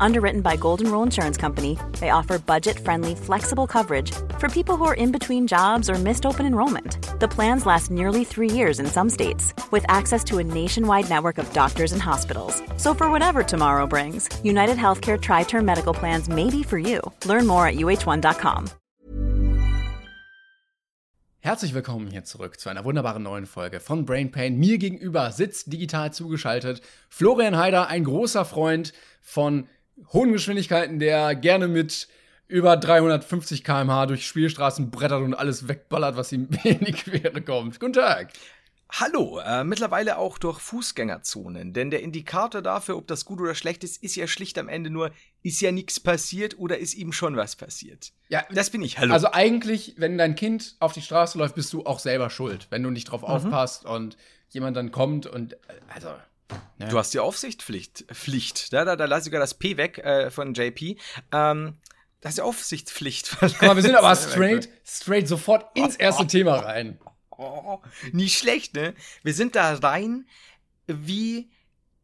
Underwritten by Golden Rule Insurance Company, they offer budget friendly, flexible coverage for people who are in between jobs or missed open enrollment. The plans last nearly three years in some states, with access to a nationwide network of doctors and hospitals. So, for whatever tomorrow brings, United Healthcare Tri Term Medical Plans may be for you. Learn more at uh1.com. Herzlich willkommen hier zurück zu einer wunderbaren neuen Folge von Brain Pain. Mir gegenüber sitzt digital zugeschaltet Florian Heider, ein großer Freund von hohen Geschwindigkeiten, der gerne mit über 350 km/h durch Spielstraßen brettert und alles wegballert, was ihm in die Quere kommt. Guten Tag. Hallo, äh, mittlerweile auch durch Fußgängerzonen, denn der Indikator dafür, ob das gut oder schlecht ist, ist ja schlicht am Ende nur, ist ja nichts passiert oder ist ihm schon was passiert. Ja, das bin ich. Hallo. Also eigentlich, wenn dein Kind auf die Straße läuft, bist du auch selber schuld, wenn du nicht drauf mhm. aufpasst und jemand dann kommt und äh, also ja. Du hast die Aufsichtspflicht. Pflicht. Da, da, da lasse ich sogar das P weg äh, von JP. Ähm, das ist die Aufsichtspflicht. Guck mal, wir sind aber straight, straight sofort ins erste Thema rein. Oh, nicht schlecht, ne? Wir sind da rein wie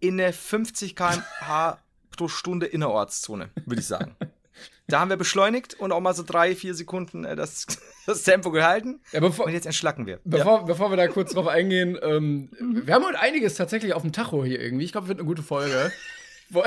in eine 50 km/h pro Stunde Innerortszone, würde ich sagen. Da haben wir beschleunigt und auch mal so drei, vier Sekunden äh, das, das Tempo gehalten. Ja, bevor, und jetzt entschlacken wir. Bevor, ja. bevor wir da kurz drauf eingehen, ähm, mhm. wir haben heute einiges tatsächlich auf dem Tacho hier irgendwie. Ich glaube, wird eine gute Folge.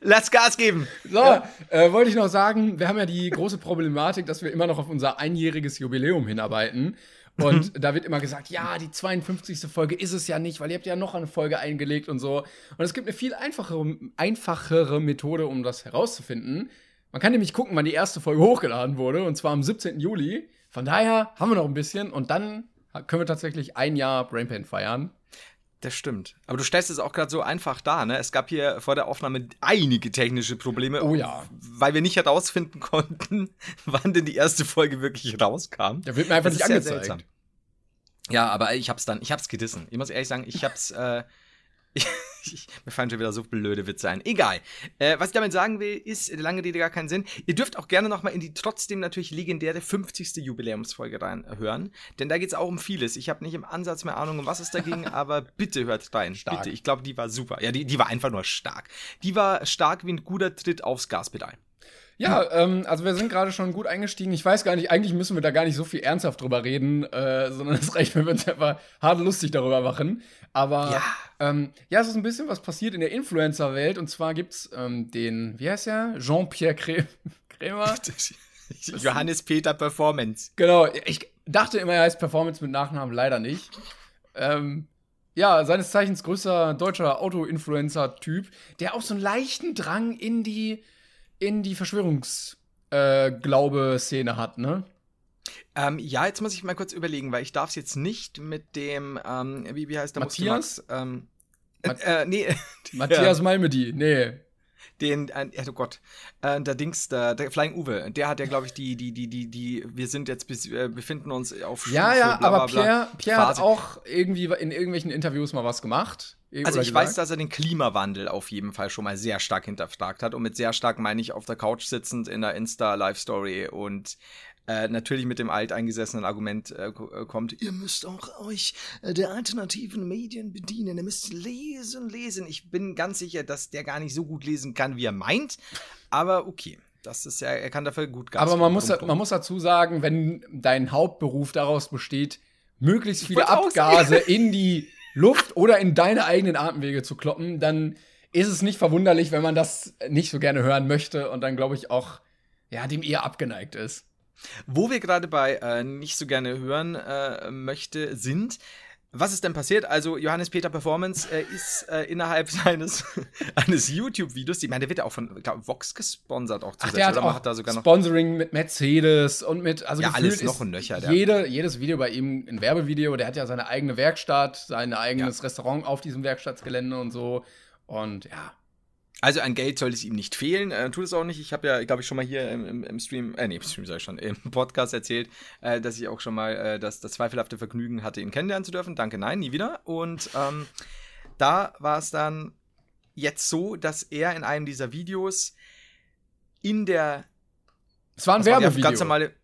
Lass Gas geben. So, ja. äh, wollte ich noch sagen, wir haben ja die große Problematik, dass wir immer noch auf unser einjähriges Jubiläum hinarbeiten. Und mhm. da wird immer gesagt, ja, die 52. Folge ist es ja nicht, weil ihr habt ja noch eine Folge eingelegt und so. Und es gibt eine viel einfachere, einfachere Methode, um das herauszufinden. Man kann nämlich gucken, wann die erste Folge hochgeladen wurde, und zwar am 17. Juli. Von daher haben wir noch ein bisschen und dann können wir tatsächlich ein Jahr Brainpain feiern. Das stimmt. Aber du stellst es auch gerade so einfach dar, ne? Es gab hier vor der Aufnahme einige technische Probleme. Oh ja. Weil wir nicht herausfinden konnten, wann denn die erste Folge wirklich rauskam. Da wird mir einfach das nicht angezeigt. Ja, aber ich hab's dann, ich hab's gedissen. Ich muss ehrlich sagen, ich hab's, äh, mir fallen schon wieder so blöde Witze ein. Egal. Äh, was ich damit sagen will, ist, lange Rede gar keinen Sinn. Ihr dürft auch gerne nochmal in die trotzdem natürlich legendäre 50. Jubiläumsfolge reinhören. Denn da geht es auch um vieles. Ich habe nicht im Ansatz mehr Ahnung, um was es da ging, aber bitte hört rein. Stark. Bitte. Ich glaube, die war super. Ja, die, die war einfach nur stark. Die war stark wie ein guter Tritt aufs Gaspedal. Ja, ähm, also wir sind gerade schon gut eingestiegen. Ich weiß gar nicht, eigentlich müssen wir da gar nicht so viel ernsthaft drüber reden, äh, sondern es reicht, wenn wir uns einfach hart lustig darüber machen. Aber ja, ähm, ja es ist ein bisschen was passiert in der Influencer-Welt. Und zwar gibt's ähm, den, wie heißt der? Jean-Pierre Krämer. Johannes Peter Performance. Genau, ich dachte immer, er heißt Performance mit Nachnamen, leider nicht. Ähm, ja, seines Zeichens größter deutscher Auto-Influencer-Typ, der auch so einen leichten Drang in die in die Verschwörungsglaube-Szene äh, hat, ne? Ähm, ja, jetzt muss ich mal kurz überlegen, weil ich darf es jetzt nicht mit dem, ähm, wie, wie heißt der Matthias? Ähm, äh, nee. Matthias Malmedy, nee. Den, äh, oh Gott, äh, der Dings, der, der Flying Uwe, der hat ja, glaube ich, die, die, die, die, die, wir sind jetzt, bis, äh, befinden uns auf Stufe, Ja, ja, bla, aber bla, Pierre, Pierre hat auch irgendwie in irgendwelchen Interviews mal was gemacht. Also ich gesagt? weiß, dass er den Klimawandel auf jeden Fall schon mal sehr stark hinterfragt hat. Und mit sehr stark meine ich auf der Couch sitzend in der Insta-Live-Story und äh, natürlich mit dem alteingesessenen Argument äh, äh, kommt, ihr müsst auch euch äh, der alternativen Medien bedienen, ihr müsst lesen, lesen. Ich bin ganz sicher, dass der gar nicht so gut lesen kann, wie er meint, aber okay. Das ist ja, er kann dafür gut Gas Aber man muss, man muss dazu sagen, wenn dein Hauptberuf daraus besteht, möglichst viele Abgase in die Luft oder in deine eigenen Atemwege zu kloppen, dann ist es nicht verwunderlich, wenn man das nicht so gerne hören möchte und dann, glaube ich, auch ja, dem eher abgeneigt ist. Wo wir gerade bei äh, nicht so gerne hören äh, möchte, sind, was ist denn passiert? Also Johannes Peter Performance äh, ist äh, innerhalb seines eines YouTube-Videos, ich meine, der wird ja auch von glaub, Vox gesponsert auch zusätzlich. Ach, der hat auch da sogar noch Sponsoring mit Mercedes und mit also ja alles noch ein Nöcher. Jede, jedes Video bei ihm ein Werbevideo. Der hat ja seine eigene Werkstatt, sein eigenes ja. Restaurant auf diesem Werkstattsgelände und so. Und ja, also an Geld sollte es ihm nicht fehlen. Äh, tut es auch nicht. Ich habe ja, glaube ich, schon mal hier im, im, im Stream, äh, nee, im Stream sag ich schon, im Podcast erzählt, äh, dass ich auch schon mal äh, das, das zweifelhafte Vergnügen hatte, ihn kennenlernen zu dürfen. Danke, nein, nie wieder. Und ähm, da war es dann jetzt so, dass er in einem dieser Videos in der Es war ein Werbevideo. Ganz normale.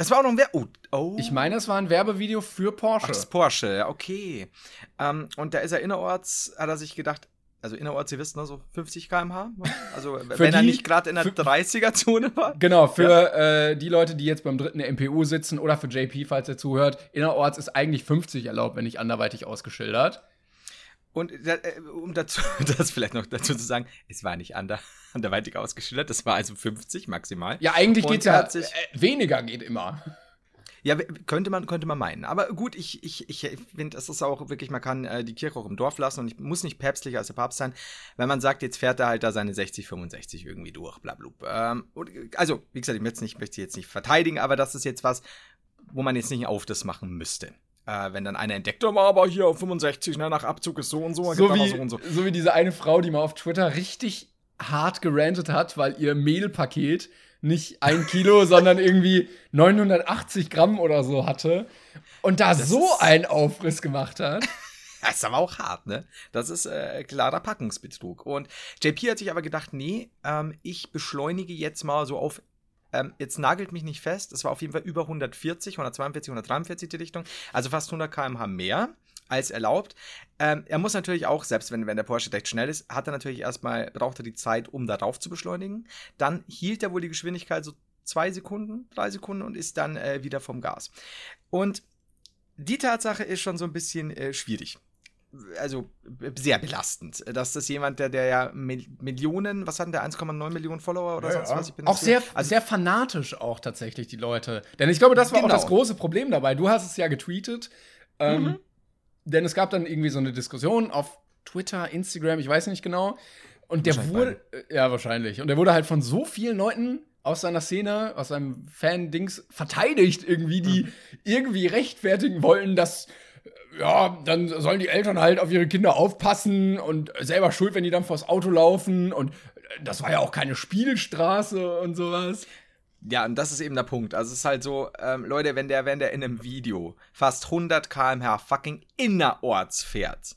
Es war auch noch ein Werbe. Oh, oh. ich meine, es war ein Werbevideo für Porsche. Ach, das ist Porsche, ja, okay. Ähm, und da ist er innerorts, hat er sich gedacht, also innerorts, ihr wisst, ne, so 50 km/h. ne? Also, wenn er die- nicht gerade in der für- 30er-Zone war. Genau, für äh, die Leute, die jetzt beim dritten MPU sitzen oder für JP, falls er zuhört, innerorts ist eigentlich 50 erlaubt, wenn nicht anderweitig ausgeschildert. Und äh, um dazu, das vielleicht noch dazu zu sagen, es war nicht ander, anderweitig ausgeschildert, das war also 50 maximal. Ja, eigentlich Und geht's er ja, äh, weniger geht immer. Ja, könnte man, könnte man meinen. Aber gut, ich, ich, ich finde, es ist auch wirklich, man kann äh, die Kirche auch im Dorf lassen und ich muss nicht päpstlicher als der Papst sein, wenn man sagt, jetzt fährt er halt da seine 60, 65 irgendwie durch, bla, bla, bla. Ähm, und, äh, also, wie gesagt, ich möchte nicht, möchte sie jetzt nicht verteidigen, aber das ist jetzt was, wo man jetzt nicht auf das machen müsste. Äh, wenn dann einer entdeckt, war aber hier auf 65, ne, nach Abzug ist so und so, So wie, so und so. so wie diese eine Frau, die mal auf Twitter richtig hart gerantet hat, weil ihr Mehlpaket nicht ein Kilo, sondern irgendwie 980 Gramm oder so hatte und da Das so einen Aufriss gemacht hat. Das ist aber auch hart, ne? Das ist äh, klarer Packungsbetrug. Und JP hat sich aber gedacht, nee, ähm, ich beschleunige jetzt mal so auf, ähm, jetzt nagelt mich nicht fest, es war auf jeden Fall über 140, 142, 143 die Richtung, also fast 100 km/h mehr als erlaubt. Ähm, er muss natürlich auch, selbst wenn, wenn der Porsche recht schnell ist, hat er natürlich erstmal, braucht er die Zeit, um darauf zu beschleunigen. Dann hielt er wohl die Geschwindigkeit so zwei Sekunden, drei Sekunden und ist dann äh, wieder vom Gas. Und die Tatsache ist schon so ein bisschen äh, schwierig also sehr belastend, dass das jemand, der, der ja Mil Millionen, was hat denn der 1,9 Millionen Follower oder sonst was? Ich bin Auch sehr, also, sehr fanatisch auch tatsächlich die Leute. Denn ich glaube, das war Genau. auch das große Problem dabei. Du hast es ja getweetet. Ähm, Mhm. Denn es gab dann irgendwie so eine Diskussion auf Twitter, Instagram, ich weiß nicht genau. Und der wurde, äh, ja, wahrscheinlich. Und der wurde halt von so vielen Leuten aus seiner Szene, aus seinem Fan-Dings verteidigt, irgendwie, die Mhm. irgendwie rechtfertigen wollten, dass, äh, ja, dann sollen die Eltern halt auf ihre Kinder aufpassen und selber schuld, wenn die dann vors Auto laufen. Und äh, das war ja auch keine Spielstraße und sowas. Ja, und das ist eben der Punkt. Also es ist halt so, ähm, Leute, wenn der, wenn der in einem Video fast 100 km/h fucking innerorts fährt,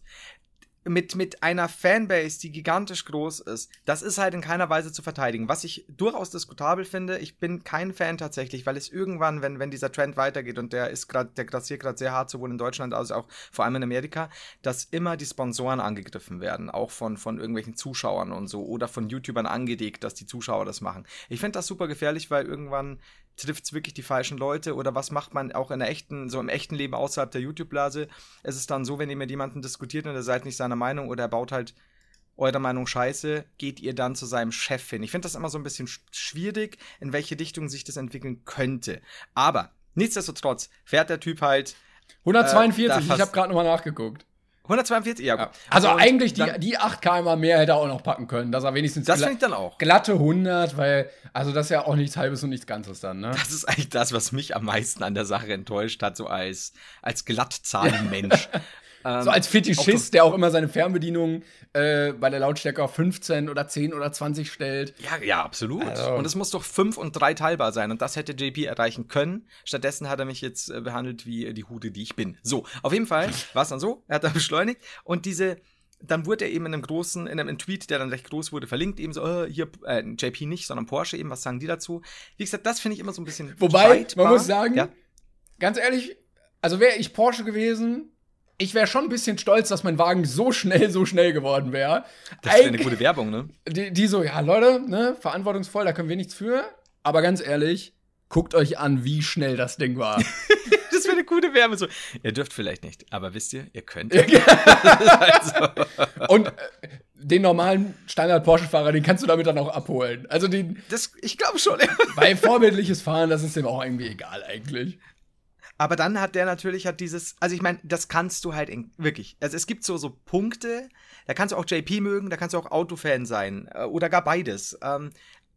mit, mit einer Fanbase, die gigantisch groß ist, das ist halt in keiner Weise zu verteidigen. Was ich durchaus diskutabel finde, ich bin kein Fan tatsächlich, weil es irgendwann, wenn, wenn dieser Trend weitergeht und der ist gerade, der grassiert gerade sehr hart, sowohl in Deutschland als auch vor allem in Amerika, dass immer die Sponsoren angegriffen werden, auch von, von irgendwelchen Zuschauern und so oder von YouTubern angedickt, dass die Zuschauer das machen. Ich finde das super gefährlich, weil irgendwann trifft es wirklich die falschen Leute oder was macht man auch in der echten, so im echten Leben außerhalb der YouTube-Blase? Es ist dann so, wenn ihr mit jemandem diskutiert und ihr seid nicht seiner Meinung oder er baut halt eurer Meinung scheiße, geht ihr dann zu seinem Chef hin. Ich finde das immer so ein bisschen sch- schwierig, in welche Richtung sich das entwickeln könnte. Aber nichtsdestotrotz fährt der Typ halt 142, Äh, ich habe gerade nochmal nachgeguckt. 142, ja, Ja. gut. Also Und eigentlich die, die 8 km mehr hätte er auch noch packen können, dass er wenigstens Das gla- ich dann auch. glatte 100, weil, also das ist ja auch nichts Halbes und nichts Ganzes dann, ne? Das ist eigentlich das, was mich am meisten an der Sache enttäuscht hat, so als, als Glattzahlenmensch. Ähm, So als Fetischist, der auch immer seine Fernbedienung äh, bei der Lautstärke auf 15 oder 10 oder 20 stellt. Ja, ja, absolut. Also- Und es muss doch fünf und drei teilbar sein. Und das hätte JP erreichen können. Stattdessen hat er mich jetzt äh, behandelt wie äh, die Hude, die ich bin. So, auf jeden Fall war es dann so. Er hat dann beschleunigt. Und diese, dann wurde er eben in einem großen, in einem, in einem Tweet, der dann recht groß wurde, verlinkt, eben so, äh, hier, äh, JP nicht, sondern Porsche eben. Was sagen die dazu? Wie gesagt, das finde ich immer so ein bisschen. Wobei, streitbar. man muss sagen, ja, ganz ehrlich, also wäre ich Porsche gewesen, ich wäre schon ein bisschen stolz, dass mein Wagen so schnell, so schnell geworden wäre. das wäre eine gute Werbung, ne? Die, die so, ja, Leute, ne, verantwortungsvoll, da können wir nichts für. Aber ganz ehrlich, guckt euch an, wie schnell das Ding war. Das wäre eine gute Werbung. So, ihr dürft vielleicht nicht, aber wisst ihr, ihr könnt. Und äh, den normalen Standard-Porsche-Fahrer, den kannst du damit dann auch abholen. Also den, Das, ich glaube schon. weil vorbildliches Fahren, das ist dem auch irgendwie egal eigentlich. Aber dann hat der natürlich hat dieses, also ich meine, das kannst du halt in, wirklich. Also es gibt so so Punkte, da kannst du auch JP mögen, da kannst du auch Autofan sein äh, oder gar beides. Ähm,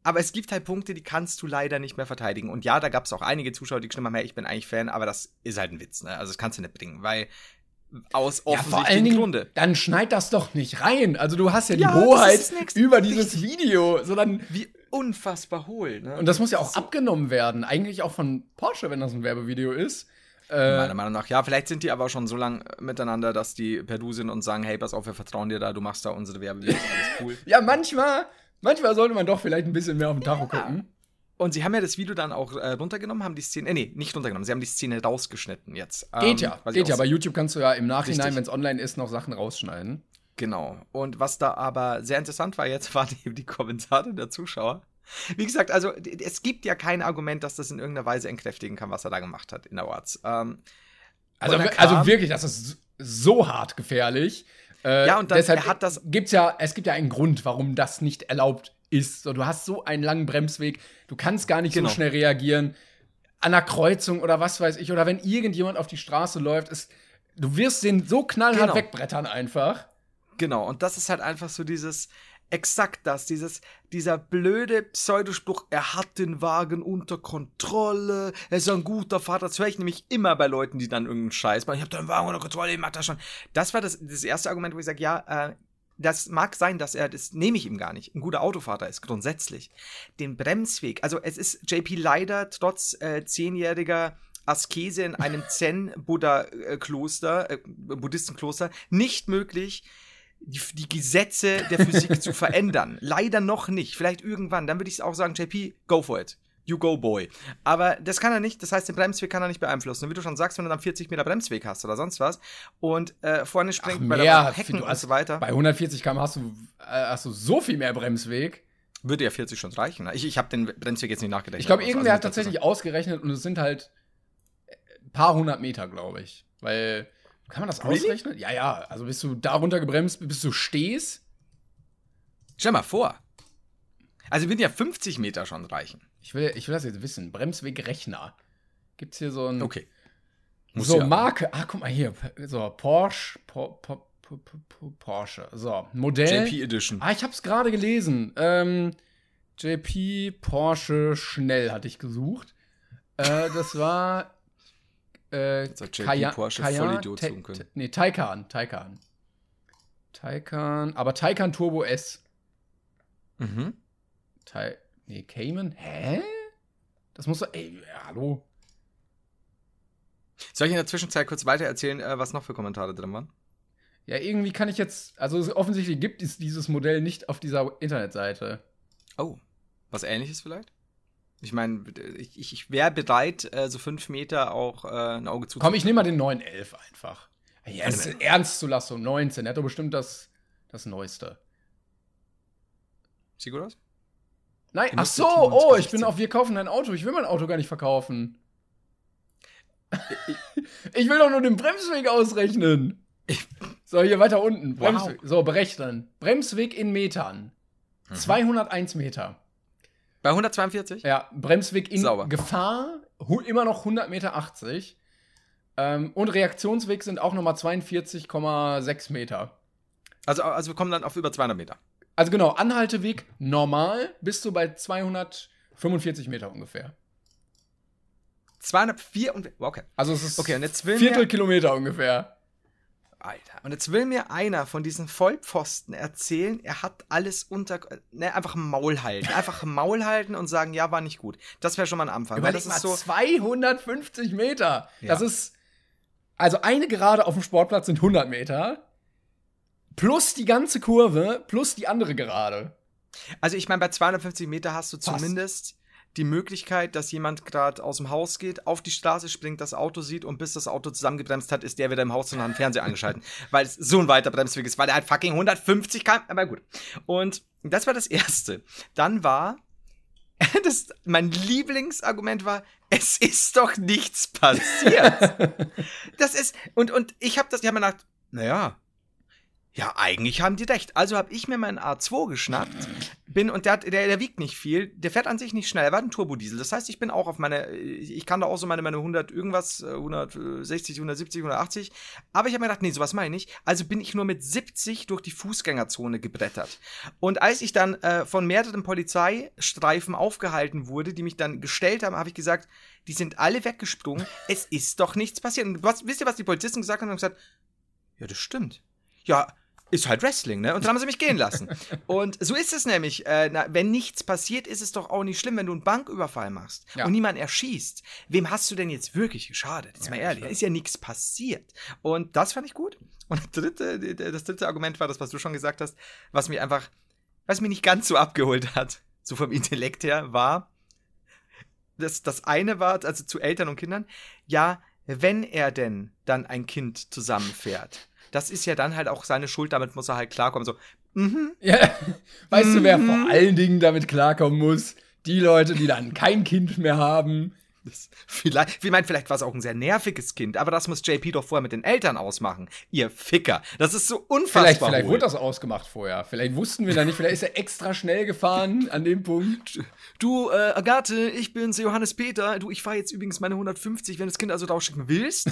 aber es gibt halt Punkte, die kannst du leider nicht mehr verteidigen. Und ja, da gab es auch einige Zuschauer, die geschrieben haben, hey, ich bin eigentlich Fan, aber das ist halt ein Witz, ne? Also das kannst du nicht bringen, weil aus Ja, vor allen offensichtlichen Dingen, Grunde. dann schneid das doch nicht rein. Also du hast ja die Ja, Hoheit über dieses Video, sondern Wie unfassbar hohl, ne? und das muss ja auch So- abgenommen werden. Eigentlich auch von Porsche, wenn das ein Werbevideo ist. Äh, Meiner Meinung nach, ja, vielleicht sind die aber schon so lang äh, miteinander, dass die per Du sind und sagen, hey, pass auf, wir vertrauen dir da, du machst da unsere Werbevideos, alles cool. ja, manchmal, manchmal sollte man doch vielleicht ein bisschen mehr auf den Tacho gucken. Und sie haben ja das Video dann auch äh, runtergenommen, haben die Szene, äh, nee, nicht runtergenommen, sie haben die Szene rausgeschnitten jetzt. Geht Ähm, ja, was ich geht ja. Bei YouTube kannst du ja im Nachhinein, wenn es online ist, noch Sachen rausschneiden. Genau. Und was da aber sehr interessant war jetzt, waren eben die Kommentare der Zuschauer. Wie gesagt, also es gibt ja kein Argument, dass das in irgendeiner Weise entkräftigen kann, was er da gemacht hat in Awards. Ähm, Also, also wirklich, das ist so hart gefährlich. Äh, Ja, und dann- deshalb hat das- gibt's ja, es gibt ja einen Grund, warum das nicht erlaubt ist. So, du hast so einen langen Bremsweg, du kannst gar nicht Genau. so schnell reagieren. An einer Kreuzung oder was weiß ich, oder wenn irgendjemand auf die Straße läuft, ist, du wirst den so knallhart Genau. wegbrettern einfach. Genau, und das ist halt einfach so dieses, exakt das, dieses, dieser blöde Pseudospruch, er hat den Wagen unter Kontrolle, er ist ein guter Vater, das höre ich nämlich immer bei Leuten, die dann irgendeinen Scheiß machen, ich habe den Wagen unter Kontrolle, ich mach das schon. Das war das, das erste Argument, wo ich sage, ja, äh, das mag sein, dass er, das nehme ich ihm gar nicht, ein guter Autovater ist, grundsätzlich. Den Bremsweg, also es ist JP leider trotz äh, zehnjähriger Askese in einem Zen-Buddha-Kloster, äh, Buddhistenkloster, nicht möglich, die, die Gesetze der Physik zu verändern. Leider noch nicht. Vielleicht irgendwann. Dann würde ich auch sagen, JP, go for it. You go, boy. Aber das kann er nicht. Das heißt, den Bremsweg kann er nicht beeinflussen. Und wie du schon sagst, wenn du dann 40 Meter Bremsweg hast oder sonst was und äh, vorne springt Ach, bei der Hecken du und hast, so weiter, Bei 140 km hast du, äh, hast du so viel mehr Bremsweg. würde ja 40 schon reichen. Ich, ich habe den Bremsweg jetzt nicht nachgedacht. Ich glaube, Also, irgendwer muss hat tatsächlich ausgerechnet und es sind halt ein paar hundert Meter, glaube ich. Weil, kann man das Really? ausrechnen? Ja, ja. Also bist du da runter gebremst, bis du stehst. Stell mal vor. Also würden ja 50 Meter schon reichen. Ich will, ich will das jetzt wissen. Bremswegrechner. Gibt's hier so ein. Okay. Muss so, ja. Marke. Ah, guck mal hier. So, Porsche. Po, po, po, po, po, Porsche. So, Modell. JP Edition. Ah, ich hab's gerade gelesen. Ähm, JP Porsche Schnell hatte ich gesucht. Äh, das war. Äh, Kaya- Porsche Kaya- Vollidiot Ta- können. Ta- Nee, Taycan. Taycan. Taycan. Aber Taycan Turbo S. Mhm. Tay nee, Cayman? Hä? Das muss doch. Ey, hallo. Soll ich in der Zwischenzeit kurz weiter erzählen, äh, was noch für Kommentare drin waren? Ja, irgendwie kann ich jetzt. Also, offensichtlich gibt es dieses Modell nicht auf dieser Internetseite. Oh, was ähnliches vielleicht? Ich meine, ich, ich- wäre bereit, äh, so fünf Meter auch äh, ein Auge zu. Komm, ich nehme mal den 911 einfach. Ja, es ist Ernstzulassung 19. Er hat doch bestimmt das, das Neueste. Sieht gut aus? Nein, ach so, oh, ich bin auf Wir kaufen ein Auto. Ich will mein Auto gar nicht verkaufen. ich will doch nur den Bremsweg ausrechnen. So, hier weiter unten. Wow. Bremsweg. So, berechnen. Bremsweg in Metern. Mhm. 201 Meter. Bei 142? Ja, Bremsweg in Sauber. Gefahr, immer noch 100 Meter 80. Ähm, und Reaktionsweg sind auch nochmal 42,6 Meter. Also, also wir kommen dann auf über 200 Meter. Also genau, Anhalteweg normal bist du bei 245 Meter ungefähr. 204 und. Okay. Also es ist Okay, und jetzt will Viertel mir- Kilometer ungefähr. Alter. Und jetzt will mir einer von diesen Vollpfosten erzählen, er hat alles unter. Ne, einfach ein Maul halten. Einfach ein Maul halten und sagen, ja, war nicht gut. Das wäre schon mal ein Anfang. weil Überleg das mal, ist so. 250 Meter. Ja. Das ist, also eine Gerade auf dem Sportplatz sind 100 Meter. Plus die ganze Kurve, plus die andere Gerade. Also ich meine, bei 250 Meter hast du Fast. zumindest die Möglichkeit, dass jemand gerade aus dem Haus geht, auf die Straße springt, das Auto sieht und bis das Auto zusammengebremst hat, ist der wieder im Haus und hat den Fernseher angeschalten. Weil es so ein weiter Bremsweg ist, weil der halt fucking 150 km, aber gut. Und das war das Erste. Dann war, das, mein Lieblingsargument war, es ist doch nichts passiert. das ist, und, und ich habe das, ich habe mir gedacht, naja, ja, eigentlich haben die recht. Also habe ich mir meinen A2 geschnappt, bin und der, hat, der, der wiegt nicht viel, der fährt an sich nicht schnell, er war ein Turbodiesel. Das heißt, ich bin auch auf meine, ich kann da auch so meine, meine 100 irgendwas, äh, 160, 170, 180. Aber ich habe mir gedacht, nee, sowas meine ich. Also bin ich nur mit 70 durch die Fußgängerzone gebrettert. Und als ich dann äh, von mehreren Polizeistreifen aufgehalten wurde, die mich dann gestellt haben, habe ich gesagt, die sind alle weggesprungen. Es ist doch nichts passiert. Und was, wisst ihr, was die Polizisten gesagt haben? Die haben gesagt, ja, das stimmt. Ja, ist halt Wrestling, ne? Und dann haben sie mich gehen lassen. Und so ist es nämlich. Äh, na, wenn nichts passiert, ist es doch auch nicht schlimm, wenn du einen Banküberfall machst Ja. und niemand erschießt. Wem hast du denn jetzt wirklich geschadet? Jetzt Ja, mal ehrlich, stimmt. da ist ja nichts passiert. Und das fand ich gut. Und das dritte, das dritte Argument war das, was du schon gesagt hast, was mich einfach, was mich nicht ganz so abgeholt hat, so vom Intellekt her, war, das, das eine war, also zu Eltern und Kindern, ja, wenn er denn dann ein Kind zusammenfährt, das ist ja dann halt auch seine Schuld, damit muss er halt klarkommen. So, mhm. Ja, weißt du, wer vor allen Dingen damit klarkommen muss? Die Leute, die dann kein Kind mehr haben. Das, vielleicht, ich meine, vielleicht war es auch ein sehr nerviges Kind, aber das muss JP doch vorher mit den Eltern ausmachen. Ihr Ficker. Das ist so unfassbar. Vielleicht, vielleicht wurde das ausgemacht vorher. Vielleicht wussten wir da nicht. Vielleicht ist er extra schnell gefahren an dem Punkt. Du, äh, Agathe, ich bin's, Johannes Peter. Du, ich fahre jetzt übrigens meine 150, wenn du das Kind also rausschicken willst.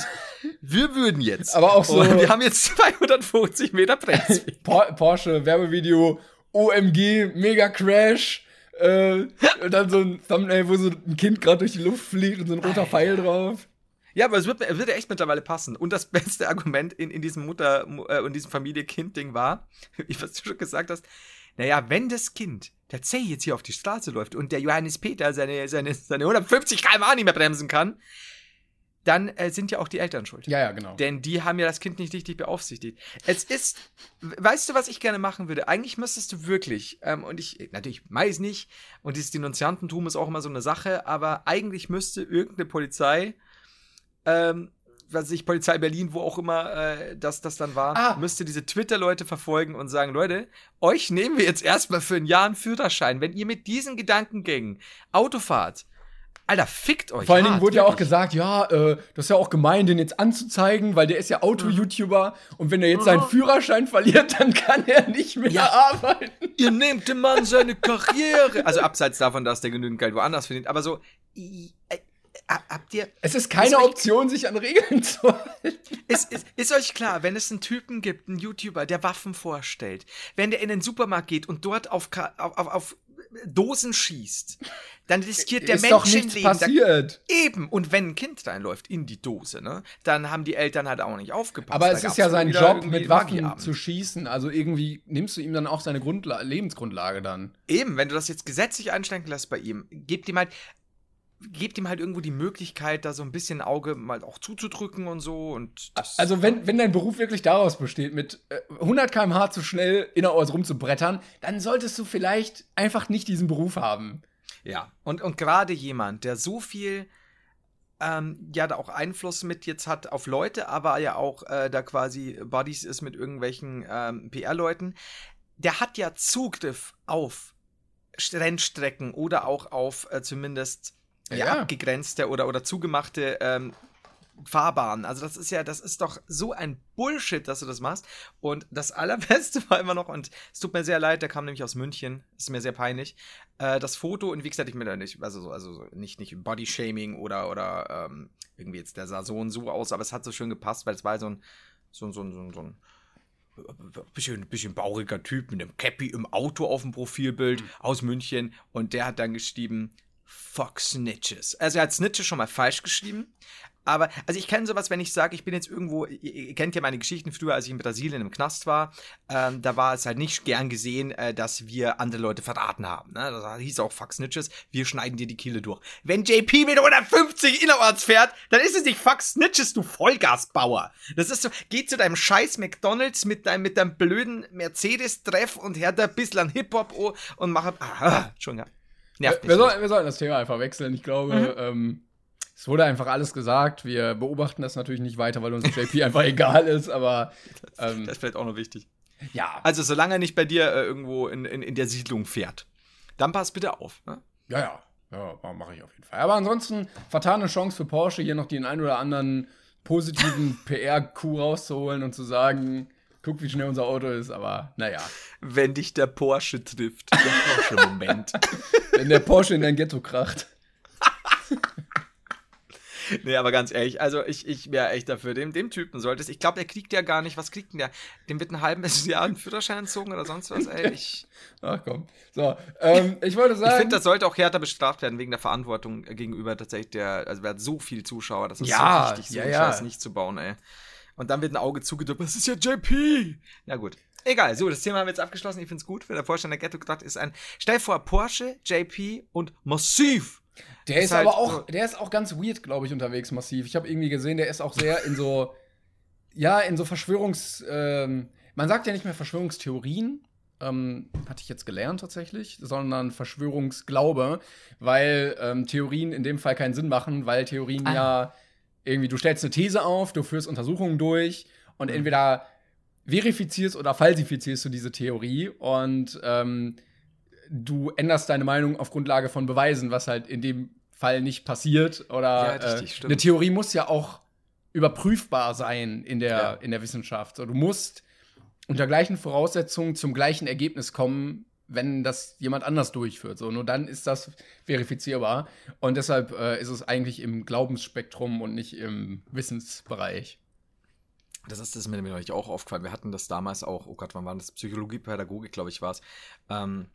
Wir würden jetzt. Aber auch so- Und wir haben jetzt 250 Meter Bremsweg. Por Porsche Werbevideo, OMG, Mega Crash. Äh, und dann so ein Thumbnail, wo so ein Kind gerade durch die Luft fliegt und so ein roter Pfeil drauf. Ja, aber es wird, wird ja echt mittlerweile passen. Und das beste Argument in, in diesem Mutter- äh, und diesem Familie-Kind-Ding war, wie was du schon gesagt hast, naja, wenn das Kind tatsächlich jetzt hier auf die Straße läuft und der Johannes Peter seine, seine, seine 150 km/h nicht mehr bremsen kann, dann äh, sind ja auch die Eltern schuld. Ja, ja, genau. Denn die haben ja das Kind nicht richtig beaufsichtigt. Es ist, weißt du, was ich gerne machen würde? Eigentlich müsstest du wirklich, ähm, und ich, natürlich weiß nicht, und dieses Denunziantentum ist auch immer so eine Sache, aber eigentlich müsste irgendeine Polizei, ähm, was ich, Polizei Berlin, wo auch immer äh, das, das dann war, Ah. müsste diese Twitter-Leute verfolgen und sagen, Leute, euch nehmen wir jetzt erstmal für ein Jahr einen Führerschein. Wenn ihr mit diesen Gedankengängen Auto fahrt, Alter, fickt euch. Vor allen Dingen hart, wurde ja auch gesagt, ja, äh, das ist ja auch gemein, den jetzt anzuzeigen, weil der ist ja Auto-YouTuber und wenn er jetzt seinen Führerschein verliert, dann kann er nicht mehr Ja. arbeiten. ihr nehmt dem Mann seine Karriere. Also abseits davon, dass der genügend Geld woanders verdient. Aber so, äh, habt ihr, Es ist keine Ist euch- Option, sich an Regeln zu halten. ist, ist, ist euch klar, wenn es einen Typen gibt, einen YouTuber, der Waffen vorstellt, wenn der in den Supermarkt geht und dort auf, auf, auf Dosen schießt, dann riskiert der ist Menschenleben. Da, passiert. eben. Und wenn ein Kind reinläuft in die Dose, ne, dann haben die Eltern halt auch nicht aufgepasst. Aber Da es ist ja sein Job, mit Waffen zu schießen. Also irgendwie nimmst du ihm dann auch seine Grundla Lebensgrundlage dann. Eben, wenn du das jetzt gesetzlich einschränken lässt bei ihm, gebt ihm halt, gebt ihm halt irgendwo die Möglichkeit, da so ein bisschen Auge mal auch zuzudrücken und so. Und Also wenn, wenn dein Beruf wirklich daraus besteht, mit äh, 100 km/h zu schnell innerorts rumzubrettern, dann solltest du vielleicht einfach nicht diesen Beruf haben. ja. Und, und gerade jemand, der so viel ähm, ja da auch Einfluss mit jetzt hat auf Leute, aber ja auch äh, da quasi Buddies ist mit irgendwelchen ähm, PR-Leuten, der hat ja Zugriff auf Rennstrecken oder auch auf äh, zumindest ja, Ja. abgegrenzte oder, oder zugemachte ähm, Fahrbahnen. Also das ist ja, das ist doch so ein Bullshit, dass du das machst. Und das Allerbeste war immer noch, und es tut mir sehr leid, der kam nämlich aus München, ist mir sehr peinlich, äh, das Foto, und wie gesagt, ich mir da nicht, also, so- also so nicht, nicht Body-Shaming oder, oder ähm, irgendwie jetzt, der sah so und so aus, aber es hat so schön gepasst, weil es war so ein, so, ein- so, ein- so, ein- so ein bisschen, bisschen bauriger Typ mit einem Cappy im Auto auf dem Profilbild aus München und der hat dann geschrieben, fuck Snitches. Also er hat Snitches schon mal falsch geschrieben, aber, also ich kenne sowas, wenn ich sage, ich bin jetzt irgendwo, ihr, kennt ja meine Geschichten früher, als ich in Brasilien im Knast war, ähm, da war es halt nicht gern gesehen, äh, dass wir andere Leute verraten haben. Ne? Das hieß auch Fuck Snitches, wir schneiden dir die Kehle durch. Wenn JP mit 150 innerorts fährt, dann ist es nicht Fuck Snitches, du Vollgasbauer. Das ist so, geh zu deinem scheiß McDonalds mit deinem, mit deinem blöden Mercedes-Treff und hör da ein bisschen Hip-Hop oh, und mach, ah, schon, ja. Nervt wir, mich. soll, wir sollten das Thema einfach wechseln. Ich glaube, Mhm. ähm, es wurde einfach alles gesagt. Wir beobachten das natürlich nicht weiter, weil uns JP einfach egal ist, aber ähm, das ist vielleicht auch noch wichtig. ja. Also, solange er nicht bei dir äh, irgendwo in, in, in der Siedlung fährt, dann pass bitte auf. Ne? Ja, ja. Ja, mache ich auf jeden Fall. Aber ansonsten, vertane Chance für Porsche, hier noch den ein oder anderen positiven PR-Coup rauszuholen und zu sagen, guck, wie schnell unser Auto ist. Aber naja, Wenn dich der Porsche trifft. Der Porsche-Moment. wenn der Porsche in dein Ghetto kracht. nee, aber ganz ehrlich, also ich, ich wäre echt dafür. Dem, dem Typen solltest. Ich glaube, der kriegt ja gar nicht. Was kriegt denn der? Dem wird ein halbes Jahr ein Führerschein entzogen oder sonst was, ey. Ich, Ach komm. So, ähm, ich wollte ich sagen. finde, das sollte auch härter bestraft werden wegen der Verantwortung gegenüber tatsächlich der. Also, wir hat so viele Zuschauer, das ist Ja, so wichtig, so ja, einen ja. Scheiß nicht zu bauen, ey. Und dann wird ein Auge zugedrückt, das ist ja JP. Na gut. Egal, so, das Thema haben wir jetzt abgeschlossen. Ich finde es gut, wenn der Vorstand der Ghetto gedacht ist ein. Stell dir vor, Porsche, JP und Massiv. Der Ist ist, halt aber auch, der ist auch ganz weird, glaube ich, unterwegs massiv. Ich habe irgendwie gesehen, der ist auch sehr in so, ja, in so Verschwörungs, ähm, man sagt ja nicht mehr Verschwörungstheorien, ähm, hatte ich jetzt gelernt tatsächlich, sondern Verschwörungsglaube, weil ähm, Theorien in dem Fall keinen Sinn machen, weil Theorien Ah. ja irgendwie, du stellst eine These auf, du führst Untersuchungen durch und Mhm. entweder verifizierst oder falsifizierst du diese Theorie und ähm, du änderst deine Meinung auf Grundlage von Beweisen, was halt in dem Fall nicht passiert. Oder Ja, richtig, äh, stimmt. eine Theorie muss ja auch überprüfbar sein in der, Ja. in der Wissenschaft. So, du musst unter gleichen Voraussetzungen zum gleichen Ergebnis kommen, wenn das jemand anders durchführt. So, nur dann ist das verifizierbar. Und deshalb äh, ist es eigentlich im Glaubensspektrum und nicht im Wissensbereich. Das ist das mir nämlich auch aufgefallen. Wir hatten das damals auch, oh Gott, wann war das? Psychologie, Pädagogik, glaube ich, war es. Ähm,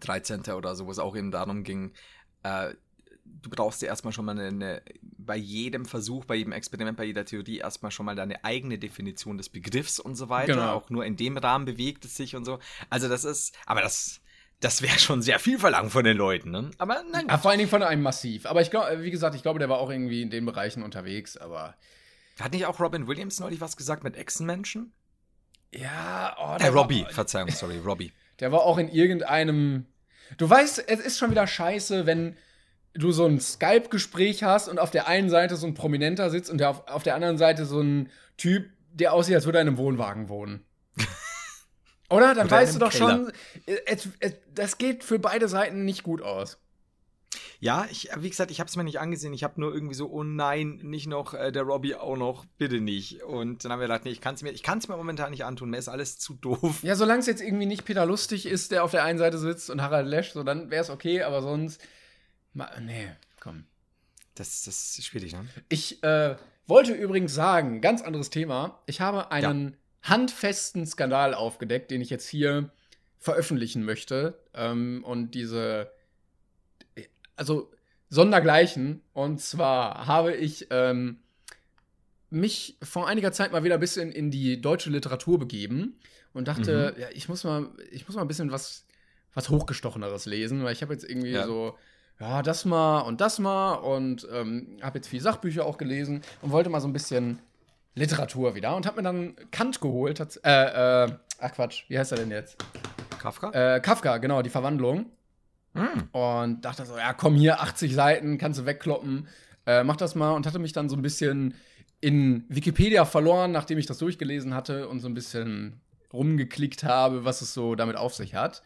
13. oder so, wo es auch eben darum ging, äh, du brauchst dir erstmal schon mal eine, bei jedem Versuch, bei jedem Experiment, bei jeder Theorie erstmal schon mal deine eigene Definition des Begriffs und so weiter. Genau. Auch nur in dem Rahmen bewegt es sich und so. Also das ist, aber das, das wäre schon sehr viel verlangt von den Leuten, ne? Aber nein. Ja, vor allen Dingen von einem Massiv. Aber ich glaube, wie gesagt, ich glaube, der war auch irgendwie in den Bereichen unterwegs, aber. Hat nicht auch Robin Williams neulich was gesagt mit Echsenmenschen? Ja, oh, Äh, Robbie, Verzeihung, sorry, Robbie. Der war auch in irgendeinem. Du weißt, es ist schon wieder scheiße, wenn du so ein Skype-Gespräch hast und auf der einen Seite so ein Prominenter sitzt und auf, auf der anderen Seite so ein Typ, der aussieht, als würde er in einem Wohnwagen wohnen. Oder? Dann Oder weißt du doch schon, es, es, das geht für beide Seiten nicht gut aus. Ja, ich, wie gesagt, ich habe es mir nicht angesehen. Ich habe nur irgendwie so, oh nein, nicht noch äh, der Robbie auch noch, bitte nicht. Und dann haben wir gedacht, nee, ich kann es mir, ich kann's mir momentan nicht antun. Mir ist alles zu doof. Ja, solange es jetzt irgendwie nicht Peter Lustig ist, der auf der einen Seite sitzt und Harald Lesch, so dann wäre es okay, aber sonst. Ma nee, komm. Das, das ist schwierig, ne? Ich äh, wollte übrigens sagen, ganz anderes Thema. Ich habe einen handfesten Skandal aufgedeckt, den ich jetzt hier veröffentlichen möchte. Ähm, und diese, also Sondergleichen. Und zwar habe ich ähm, mich vor einiger Zeit mal wieder ein bisschen in die deutsche Literatur begeben und dachte, ja, ich muss mal, ich muss mal ein bisschen was, was hochgestocheneres lesen, weil ich habe jetzt irgendwie Ja. so ja, das mal und das mal und ähm, habe jetzt viel Sachbücher auch gelesen und wollte mal so ein bisschen Literatur wieder und habe mir dann Kant geholt. tats- Äh, äh, ach Quatsch, wie heißt er denn jetzt? Kafka? Äh, Kafka, genau, die Verwandlung. Hm. Und dachte so, ja, komm hier, 80 Seiten, kannst du wegkloppen. Äh, mach das mal und hatte mich dann so ein bisschen in Wikipedia verloren, nachdem ich das durchgelesen hatte und so ein bisschen rumgeklickt habe, was es so damit auf sich hat.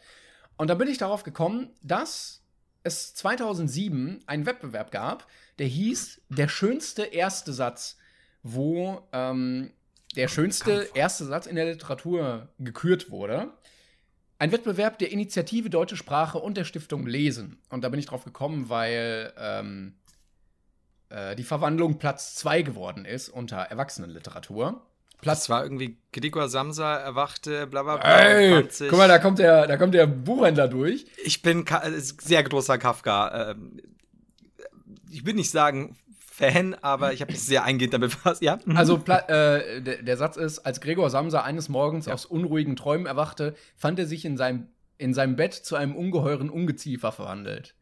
Und da bin ich darauf gekommen, dass es 2007 einen Wettbewerb gab, der hieß Der schönste erste Satz, wo ähm, der schönste erste Satz in der Literatur gekürt wurde. Ein Wettbewerb der Initiative Deutsche Sprache und der Stiftung Lesen. Und da bin ich drauf gekommen, weil ähm, äh, die Verwandlung Platz 2 geworden ist unter Erwachsenenliteratur. Platz Das war irgendwie Gregor Samsa erwachte, bla bla bla. Ey, guck mal, da kommt der, da kommt der Buchhändler durch. Ich bin Ka äh, sehr großer Kafka. Ähm, ich will nicht sagen Fan, aber ich habe mich sehr eingehend damit befasst. Ja. Also äh, der, der Satz ist, als Gregor Samsa eines Morgens Ja. aus unruhigen Träumen erwachte, fand er sich in seinem, in seinem Bett zu einem ungeheuren Ungeziefer verwandelt.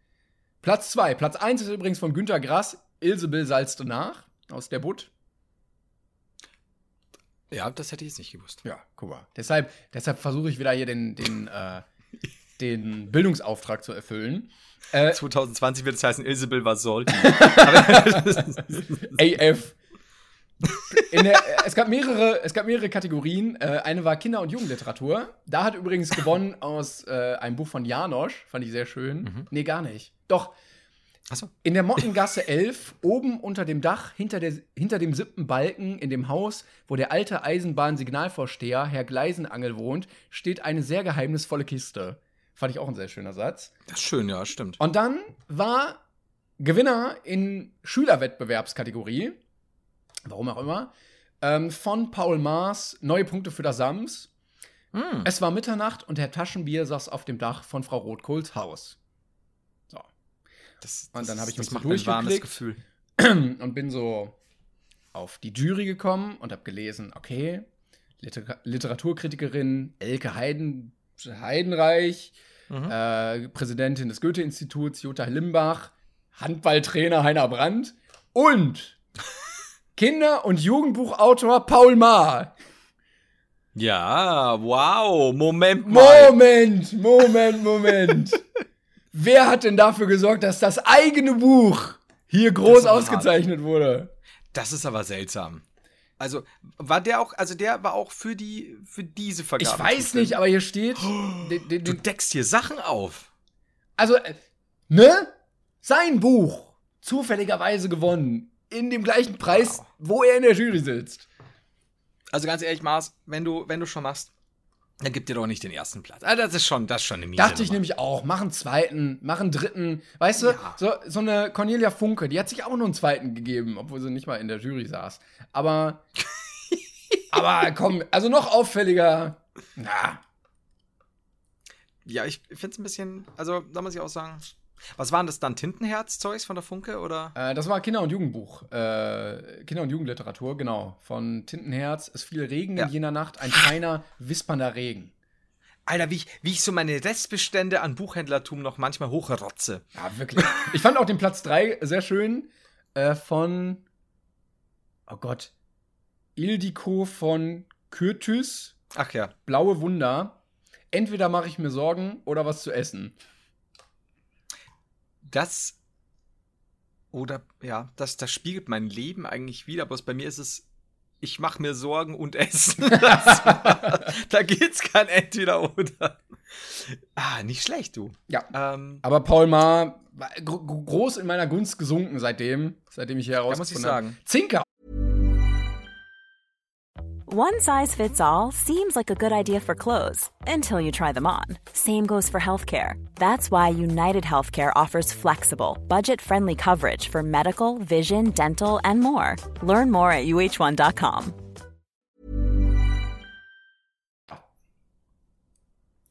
Platz 2. Platz 1 ist übrigens von Günter Grass, Ilsebill salzte nach, aus der Butt. Ja, das hätte ich jetzt nicht gewusst. Ja, guck mal. Deshalb, deshalb versuche ich wieder hier den, den, äh, den Bildungsauftrag zu erfüllen. Äh, 2020 wird es heißen, Isabel war Solti. AF. In der, es, gab mehrere, es gab mehrere Kategorien. Äh, eine war Kinder- und Jugendliteratur. Da hat übrigens gewonnen aus äh, einem Buch von Janosch. Fand ich sehr schön. Mhm. Nee, gar nicht. Doch, Achso. in der Mottengasse 11, oben unter dem Dach, hinter, der, hinter dem siebten Balken, in dem Haus, wo der alte Eisenbahnsignalvorsteher, Herr Gleisenangel, wohnt, steht eine sehr geheimnisvolle Kiste. Fand ich auch ein sehr schöner Satz. Das ist schön, ja, stimmt. Und dann war Gewinner in Schülerwettbewerbskategorie, warum auch immer, ähm, von Paul Maas, neue Punkte für das Sams. Hm. Es war Mitternacht und Herr Taschenbier saß auf dem Dach von Frau Rotkohls Haus. Das, Und dann habe ich mich macht so ein warmes. Gefühl. und bin so auf die Jury gekommen und habe gelesen, okay, Liter Literaturkritikerin Elke Heiden Heidenreich, Mhm. äh, Präsidentin des Goethe-Instituts Jutta Limbach, Handballtrainer Heiner Brandt und Kinder- und Jugendbuchautor Paul Maar. Ja, wow, Moment mal. Moment, Moment, Moment. Wer hat denn dafür gesorgt, dass das eigene Buch hier groß ausgezeichnet wurde? Das ist aber seltsam. Also war der auch, also der war auch für die, für diese Vergabe. Ich weiß nicht, aber hier steht. du deckst hier Sachen auf. Also, äh, ne? Sein Buch zufälligerweise gewonnen in dem gleichen Preis, wow. wo er in der Jury sitzt. Also ganz ehrlich, Mars, wenn du, wenn du schon machst, dann gib dir doch nicht den ersten Platz. Also das ist schon, das ist schon eine miese Dachte ich nämlich auch. Mach einen zweiten, mach einen dritten. Weißt du, ja. so, so eine Cornelia Funke, die hat sich auch nur einen zweiten gegeben, obwohl sie nicht mal in der Jury saß. Aber, aber komm, also noch auffälliger. Na. Ja, ich finde es ein bisschen, also da muss ich auch sagen, was waren das dann? Tintenherz-Zeugs von der Funke oder? Äh, das war Kinder- und Jugendbuch. Äh, Kinder- und Jugendliteratur, genau. Von Tintenherz. Es fiel Regen ja. in jener Nacht, ein feiner, wispernder Regen. Alter, wie ich, wie ich so meine Restbestände an Buchhändlertum noch manchmal hochrotze. Ja, wirklich. ich fand auch den Platz 3 sehr schön. Äh, von. Oh Gott. Ildiko von Kürtys. Ach ja. Blaue Wunder. Entweder mache ich mir Sorgen oder was zu essen das oder ja, das, das spiegelt mein Leben eigentlich wieder, aber bei mir ist es, ich mache mir Sorgen und Essen. da geht's kein Entweder oder. Ah, nicht schlecht, du. Ja. Ähm, aber Paul Maar groß in meiner Gunst gesunken seitdem, seitdem ich hier herausgefunden habe. Ja, muss ich sagen. Zinker. One size fits all seems like a good idea for clothes until you try them on. Same goes for healthcare. That's why United Healthcare offers flexible, budget friendly coverage for medical, vision, dental, and more. Learn more at uh1.com.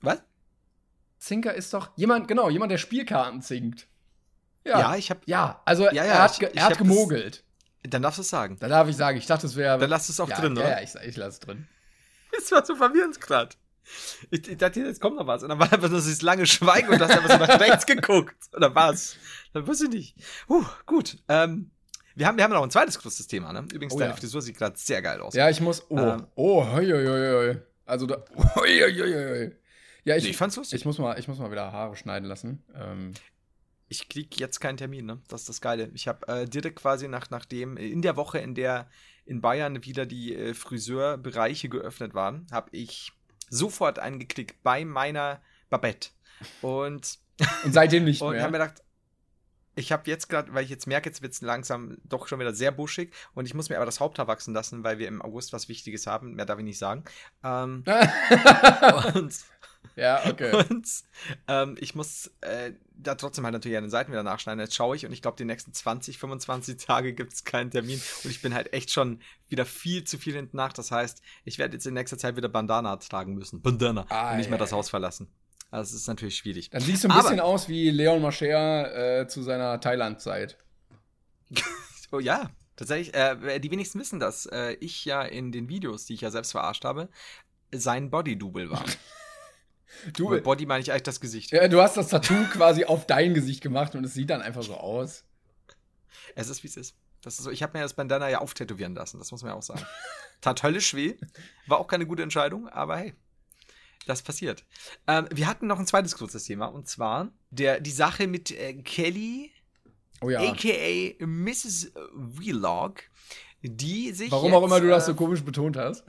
Was? Zinker ist doch jemand, genau, jemand, der Spielkarten zinkt. Ja, ja ich hab. Ja, also ja, ja, er hat, ich, ich er hat gemogelt. Dann darfst du es sagen. Dann darf ich sagen. Ich dachte, es wäre. Dann lass es auch ja, drin, oder? Ja, ich, ich lasse es drin. Das war so verwirrend gerade. Ich, ich, dachte, jetzt kommt noch was. Und dann war einfach nur dieses lange Schweigen und du hast einfach so nach rechts geguckt. Oder was? Dann wusste ich nicht. Uh, gut. Ähm, wir haben, wir haben noch ein zweites großes Thema, ne? Übrigens, oh, deine ja. Frisur sieht gerade sehr geil aus. Ja, ich muss. Oh, ähm, oh, hoi, hoi, hoi. Also da. Hoi, hoi, hoi. Ja, ich, nee, ich fand's lustig. Ich muss mal, ich muss mal wieder Haare schneiden lassen. Ähm, ich krieg jetzt keinen Termin, ne? Das ist das Geile. Ich habe äh, direkt quasi nach, nachdem, in der Woche, in der in Bayern wieder die äh, Friseurbereiche geöffnet waren, habe ich sofort eingeklickt bei meiner Babette. Und, und seitdem nicht und mehr. Und habe mir gedacht, ich habe jetzt gerade, weil ich jetzt merke, jetzt wird es langsam doch schon wieder sehr buschig und ich muss mir aber das Haupthaar wachsen lassen, weil wir im August was Wichtiges haben. Mehr darf ich nicht sagen. Ähm, und ja, okay. Und ähm, ich muss äh, da trotzdem halt natürlich an den Seiten wieder nachschneiden. Jetzt schaue ich und ich glaube, die nächsten 20, 25 Tage gibt es keinen Termin. Und ich bin halt echt schon wieder viel zu viel hinten nach. Das heißt, ich werde jetzt in nächster Zeit wieder Bandana tragen müssen. Bandana. Ah, und nicht mehr das Haus verlassen. Also, es ist natürlich schwierig. Dann siehst du ein Aber, bisschen aus wie Leon Mascher äh, zu seiner Thailand-Zeit. oh ja, Tatsächlich, äh, die wenigsten wissen das. Äh, ich ja in den Videos, die ich ja selbst verarscht habe, sein Body-Double war. Du, Mit Body meine ich eigentlich das Gesicht. Ja, du hast das Tattoo quasi auf dein Gesicht gemacht und es sieht dann einfach so aus. Es ist, wie es ist. Das ist so, ich habe mir das Bandana ja auftätowieren lassen, das muss man ja auch sagen. Tat höllisch weh. War auch keine gute Entscheidung, aber hey, das passiert. Ähm, wir hatten noch ein zweites kurzes Thema und zwar der, die Sache mit äh, Kelly, oh ja. aka Mrs. Vlog, die sich. Warum jetzt, auch immer du das so äh, komisch betont hast.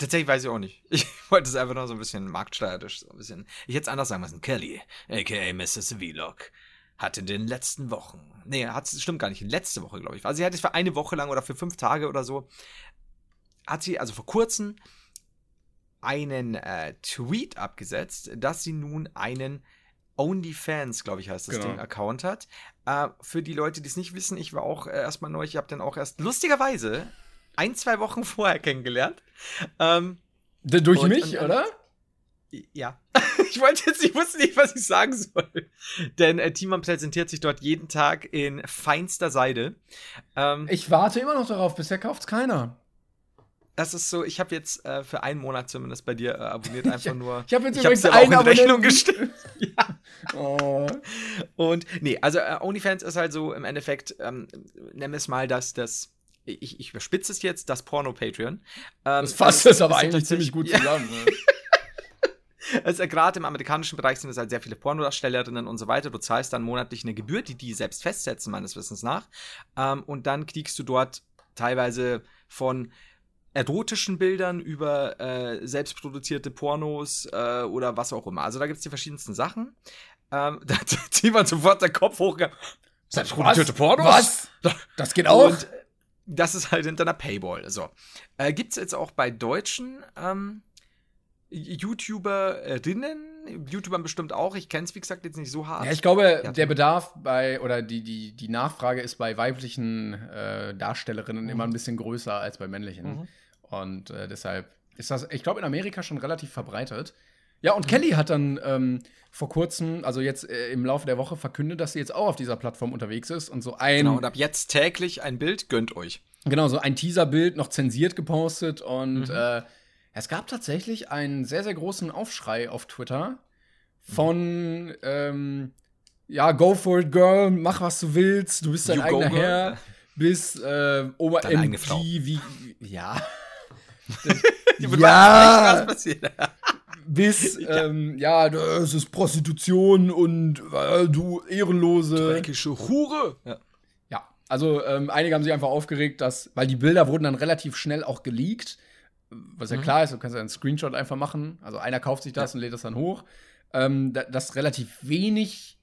Tatsächlich weiß ich auch nicht. Ich wollte es einfach nur so ein bisschen marktsteuerisch, so ein bisschen. Ich hätte es anders sagen müssen. Kelly, aka Mrs. Vlog, hat in den letzten Wochen, nee, hat stimmt gar nicht, letzte Woche, glaube ich. Also sie hat es für eine Woche lang oder für fünf Tage oder so, hat sie also vor kurzem einen äh, Tweet abgesetzt, dass sie nun einen OnlyFans, glaube ich, heißt das genau. Ding, Account hat. Äh, für die Leute, die es nicht wissen, ich war auch äh, erstmal neu, ich habe dann auch erst lustigerweise ein, zwei Wochen vorher kennengelernt. Ähm, Durch und, mich, und, oder? Ja. ich wollte jetzt, ich wusste nicht, was ich sagen soll. Denn äh, Timon präsentiert sich dort jeden Tag in feinster Seide. Ähm, ich warte immer noch darauf, bisher kauft's keiner. Das ist so, ich habe jetzt äh, für einen Monat zumindest bei dir äh, abonniert, einfach nur. ich habe jetzt ich übrigens auch in Rechnung gestellt. ja. Oh. Und nee, also äh, OnlyFans ist halt so im Endeffekt, ähm, wir es mal das, das ich, ich überspitze es jetzt, das Porno-Patreon. Ähm, das fasst es aber eigentlich ziemlich gut zusammen. Ne? Also gerade im amerikanischen Bereich sind es halt sehr viele Pornodarstellerinnen und so weiter. Du zahlst dann monatlich eine Gebühr, die die selbst festsetzen, meines Wissens nach. Ähm, und dann kriegst du dort teilweise von erotischen Bildern über äh, selbstproduzierte Pornos äh, oder was auch immer. Also da gibt es die verschiedensten Sachen. Ähm, da zieht man sofort den Kopf hoch. Selbstproduzierte Pornos? Was? Das geht auch? Und das ist halt hinter einer Paywall. So. Äh, gibt es jetzt auch bei deutschen ähm, YouTuberinnen, YouTubern bestimmt auch. Ich kenne es, wie gesagt, jetzt nicht so hart. Ja, ich glaube, ja. der Bedarf bei, oder die, die, die Nachfrage ist bei weiblichen äh, Darstellerinnen mhm. immer ein bisschen größer als bei männlichen. Mhm. Und äh, deshalb ist das, ich glaube, in Amerika schon relativ verbreitet. Ja, und mhm. Kelly hat dann ähm, vor kurzem, also jetzt äh, im Laufe der Woche, verkündet, dass sie jetzt auch auf dieser Plattform unterwegs ist und so ein. Genau, und ab jetzt täglich ein Bild gönnt euch. Genau, so ein Teaserbild noch zensiert gepostet und mhm. äh, es gab tatsächlich einen sehr, sehr großen Aufschrei auf Twitter von, ähm, ja, go for it, girl, mach was du willst, du bist dein you eigener Herr, bis äh, Oma MG, wie, ja. ja. Bis, ähm, ja, das ist Prostitution und äh, du ehrenlose. Dreckige Hure. Ja. ja. Also ähm, einige haben sich einfach aufgeregt, dass, weil die Bilder wurden dann relativ schnell auch geleakt was ja mhm. klar ist, du kannst ja einen Screenshot einfach machen. Also einer kauft sich das ja. und lädt das dann hoch. Ähm, da, dass relativ wenig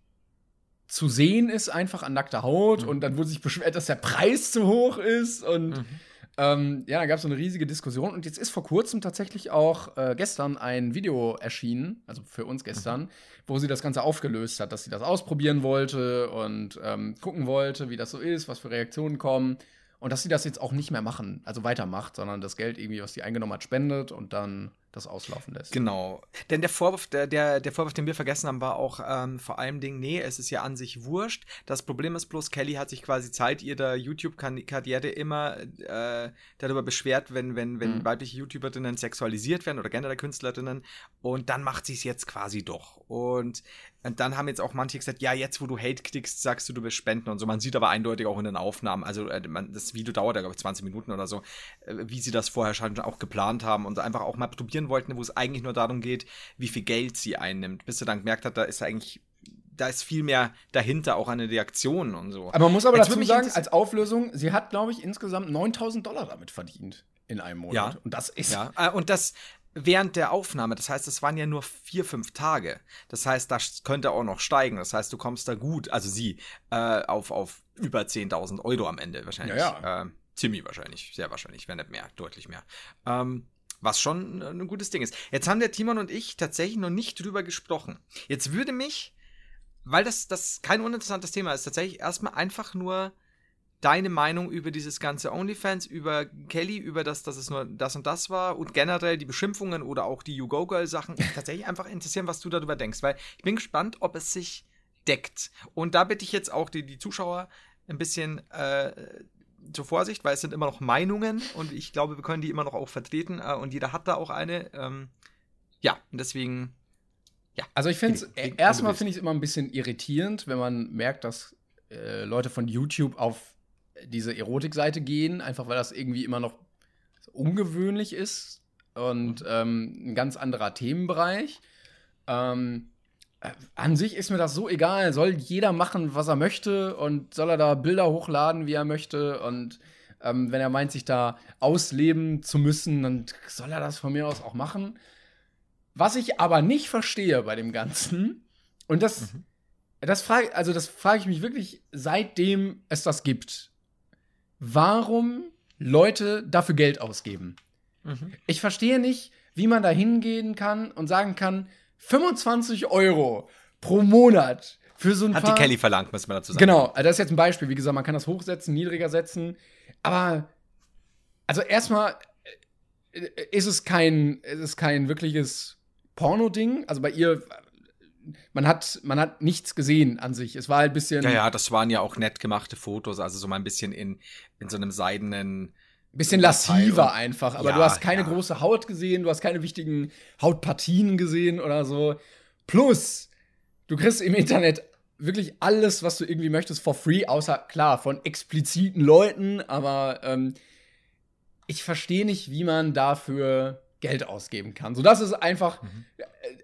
zu sehen ist, einfach an nackter Haut. Mhm. Und dann wurde sich beschwert, dass der Preis zu hoch ist. Und mhm. Ähm, ja, da gab es so eine riesige Diskussion. Und jetzt ist vor kurzem tatsächlich auch äh, gestern ein Video erschienen, also für uns gestern, mhm. wo sie das Ganze aufgelöst hat, dass sie das ausprobieren wollte und ähm, gucken wollte, wie das so ist, was für Reaktionen kommen. Und dass sie das jetzt auch nicht mehr machen, also weitermacht, sondern das Geld irgendwie, was sie eingenommen hat, spendet und dann das auslaufen lässt. Genau. Denn der Vorwurf, der, der, der Vorwurf, den wir vergessen haben, war auch ähm, vor allem Ding, nee, es ist ja an sich wurscht. Das Problem ist bloß, Kelly hat sich quasi Zeit ihrer YouTube-Karriere immer äh, darüber beschwert, wenn, wenn, wenn mhm. weibliche YouTuberinnen sexualisiert werden oder generell Künstlerinnen. Und dann macht sie es jetzt quasi doch. Und, und dann haben jetzt auch manche gesagt, ja, jetzt wo du Hate kriegst, sagst du, du willst spenden und so. Man sieht aber eindeutig auch in den Aufnahmen, also äh, man, das Video dauert ja, glaube ich, 20 Minuten oder so, äh, wie sie das vorher schon auch geplant haben und einfach auch mal probieren wollten, wo es eigentlich nur darum geht, wie viel Geld sie einnimmt, bis sie dann gemerkt hat, da ist eigentlich da ist viel mehr dahinter, auch an den Reaktionen und so. Aber man muss aber Jetzt dazu sagen, als Auflösung, sie hat, glaube ich, insgesamt 9000 Dollar damit verdient in einem Monat. Ja. Und das ist. Ja, äh, und das während der Aufnahme. Das heißt, es waren ja nur vier, fünf Tage. Das heißt, das könnte auch noch steigen. Das heißt, du kommst da gut, also sie, äh, auf, auf über 10.000 Euro am Ende wahrscheinlich. Ja, ja. Äh, ziemlich wahrscheinlich, sehr wahrscheinlich, wenn nicht mehr, deutlich mehr. Ähm, was schon ein gutes Ding ist. Jetzt haben der Timon und ich tatsächlich noch nicht drüber gesprochen. Jetzt würde mich, weil das, das kein uninteressantes Thema ist, tatsächlich erstmal einfach nur deine Meinung über dieses ganze OnlyFans, über Kelly, über das, dass es nur das und das war und generell die Beschimpfungen oder auch die You Go Girl Sachen tatsächlich einfach interessieren, was du darüber denkst, weil ich bin gespannt, ob es sich deckt. Und da bitte ich jetzt auch die, die Zuschauer ein bisschen äh, zur Vorsicht, weil es sind immer noch Meinungen und ich glaube, wir können die immer noch auch vertreten äh, und jeder hat da auch eine. Ähm, ja, und deswegen, ja. Also ich finde es, erstmal finde ich es immer ein bisschen irritierend, wenn man merkt, dass äh, Leute von YouTube auf diese Erotikseite gehen, einfach weil das irgendwie immer noch ungewöhnlich ist und mhm. ähm, ein ganz anderer Themenbereich. Ähm, äh, an sich ist mir das so egal. Soll jeder machen, was er möchte und soll er da Bilder hochladen, wie er möchte. Und ähm, wenn er meint, sich da ausleben zu müssen, dann soll er das von mir aus auch machen. Was ich aber nicht verstehe bei dem Ganzen, und das, mhm. das frage, also das frage ich mich wirklich, seitdem es das gibt. Warum Leute dafür Geld ausgeben? Mhm. Ich verstehe nicht, wie man da hingehen kann und sagen kann, 25 Euro pro Monat für so ein Hat die Kelly verlangt, muss man dazu sagen. Genau, also das ist jetzt ein Beispiel. Wie gesagt, man kann das hochsetzen, niedriger setzen. Aber, also erstmal äh, ist es kein, ist es kein wirkliches Porno-Ding. Also bei ihr, man hat, man hat nichts gesehen an sich. Es war halt ein bisschen. Ja, ja, das waren ja auch nett gemachte Fotos, also so mal ein bisschen in, in so einem seidenen Bisschen lassiver einfach, aber ja, du hast keine ja. große Haut gesehen, du hast keine wichtigen Hautpartien gesehen oder so. Plus, du kriegst im Internet wirklich alles, was du irgendwie möchtest, for free, außer klar, von expliziten Leuten, aber ähm, ich verstehe nicht, wie man dafür Geld ausgeben kann. So, das ist einfach mhm.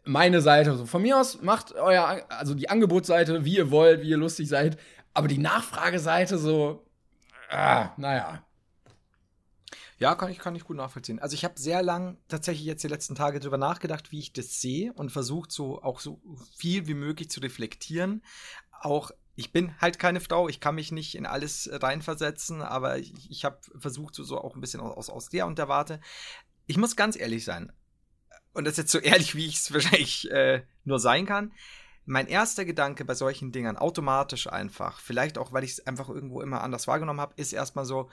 meine Seite. So, von mir aus macht euer, also die Angebotsseite, wie ihr wollt, wie ihr lustig seid, aber die Nachfrageseite so, ah, naja. Ja, kann ich, kann ich gut nachvollziehen. Also ich habe sehr lang tatsächlich jetzt die letzten Tage darüber nachgedacht, wie ich das sehe und versucht so auch so viel wie möglich zu reflektieren. Auch ich bin halt keine Frau, ich kann mich nicht in alles reinversetzen, aber ich, ich habe versucht, so, so auch ein bisschen aus, aus der und der Warte. Ich muss ganz ehrlich sein, und das ist jetzt so ehrlich, wie ich es wahrscheinlich äh, nur sein kann. Mein erster Gedanke bei solchen Dingern, automatisch einfach, vielleicht auch, weil ich es einfach irgendwo immer anders wahrgenommen habe, ist erstmal so,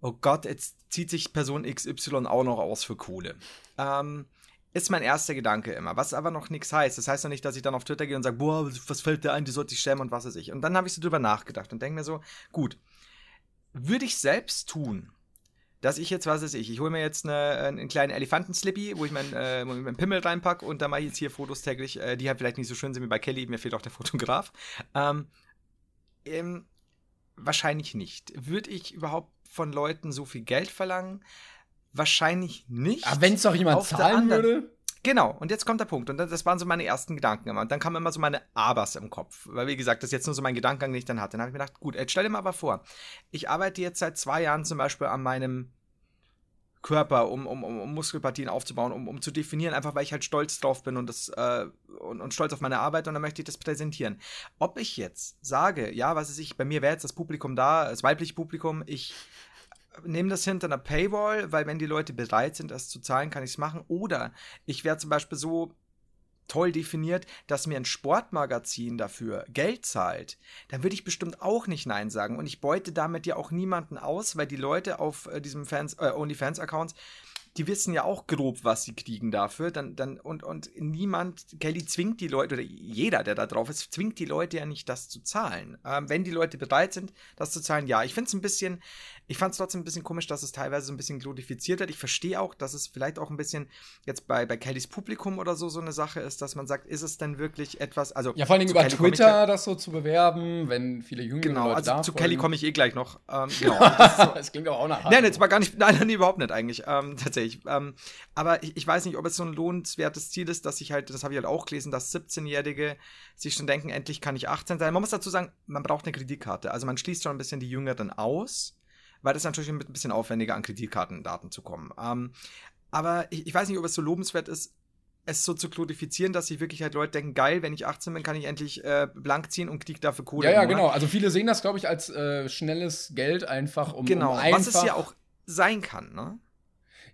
oh Gott, jetzt zieht sich Person XY auch noch aus für Kohle. Ähm, ist mein erster Gedanke immer, was aber noch nichts heißt. Das heißt noch nicht, dass ich dann auf Twitter gehe und sage, boah, was fällt dir ein, die sollte ich schämen und was weiß ich. Und dann habe ich so drüber nachgedacht und denke mir so, gut, würde ich selbst tun, dass ich jetzt, was weiß ich, ich hole mir jetzt eine, einen kleinen Elefanten-Slippy, wo ich meinen äh, mein Pimmel reinpacke und da mache ich jetzt hier Fotos täglich, äh, die halt vielleicht nicht so schön sind wie bei Kelly, mir fehlt auch der Fotograf. Ähm, ähm, wahrscheinlich nicht. Würde ich überhaupt von Leuten so viel Geld verlangen? Wahrscheinlich nicht. Aber wenn es doch jemand Auf zahlen würde? Genau, und jetzt kommt der Punkt. Und das waren so meine ersten Gedanken immer. Und dann kamen immer so meine Abers im Kopf. Weil, wie gesagt, das ist jetzt nur so mein Gedankengang, den ich dann hatte. Dann habe ich mir gedacht, gut, jetzt stell dir mal aber vor, ich arbeite jetzt seit zwei Jahren zum Beispiel an meinem Körper, um, um, um Muskelpartien aufzubauen, um, um zu definieren, einfach weil ich halt stolz drauf bin und, das, äh, und, und stolz auf meine Arbeit und dann möchte ich das präsentieren. Ob ich jetzt sage, ja, was ist ich, bei mir wäre jetzt das Publikum da, das weibliche Publikum, ich nehme das hinter einer Paywall, weil wenn die Leute bereit sind, das zu zahlen, kann ich es machen. Oder ich wäre zum Beispiel so toll definiert, dass mir ein Sportmagazin dafür Geld zahlt, dann würde ich bestimmt auch nicht Nein sagen. Und ich beute damit ja auch niemanden aus, weil die Leute auf äh, diesem Fans, äh, OnlyFans-Accounts die wissen ja auch grob, was sie kriegen dafür. Dann, dann, und, und niemand, Kelly zwingt die Leute, oder jeder, der da drauf ist, zwingt die Leute ja nicht, das zu zahlen. Ähm, wenn die Leute bereit sind, das zu zahlen, ja. Ich finde es ein bisschen, ich fand es trotzdem ein bisschen komisch, dass es teilweise so ein bisschen glorifiziert wird. Ich verstehe auch, dass es vielleicht auch ein bisschen jetzt bei, bei Kellys Publikum oder so so eine Sache ist, dass man sagt, ist es denn wirklich etwas, also. Ja, vor allem über Kelly Twitter das so zu bewerben, wenn viele jüngere genau, Leute also zu Kelly komme ich eh gleich noch. Ähm, genau. das, so. das, klingt aber auch nach. Nein, jetzt war gar nicht, nein, nein, überhaupt nicht eigentlich, ähm, tatsächlich ich. Ähm, aber ich, ich, weiß nicht, ob es so ein lohnenswertes Ziel ist, dass ich halt, das habe ich halt auch gelesen, dass 17-Jährige sich schon denken, endlich kann ich 18 sein. Man muss dazu sagen, man braucht eine Kreditkarte. Also man schließt schon ein bisschen die Jüngeren aus, weil das natürlich ein bisschen aufwendiger an Kreditkartendaten zu kommen. Ähm, aber ich, ich weiß nicht, ob es so lobenswert ist, es so zu kodifizieren, dass sich wirklich halt Leute denken, geil, wenn ich 18 bin, kann ich endlich äh, blank ziehen und krieg dafür Kohle. Ja, ja, genau. Also viele sehen das, glaube ich, als äh, schnelles Geld einfach, um Genau, um einfach was es ja auch sein kann, ne?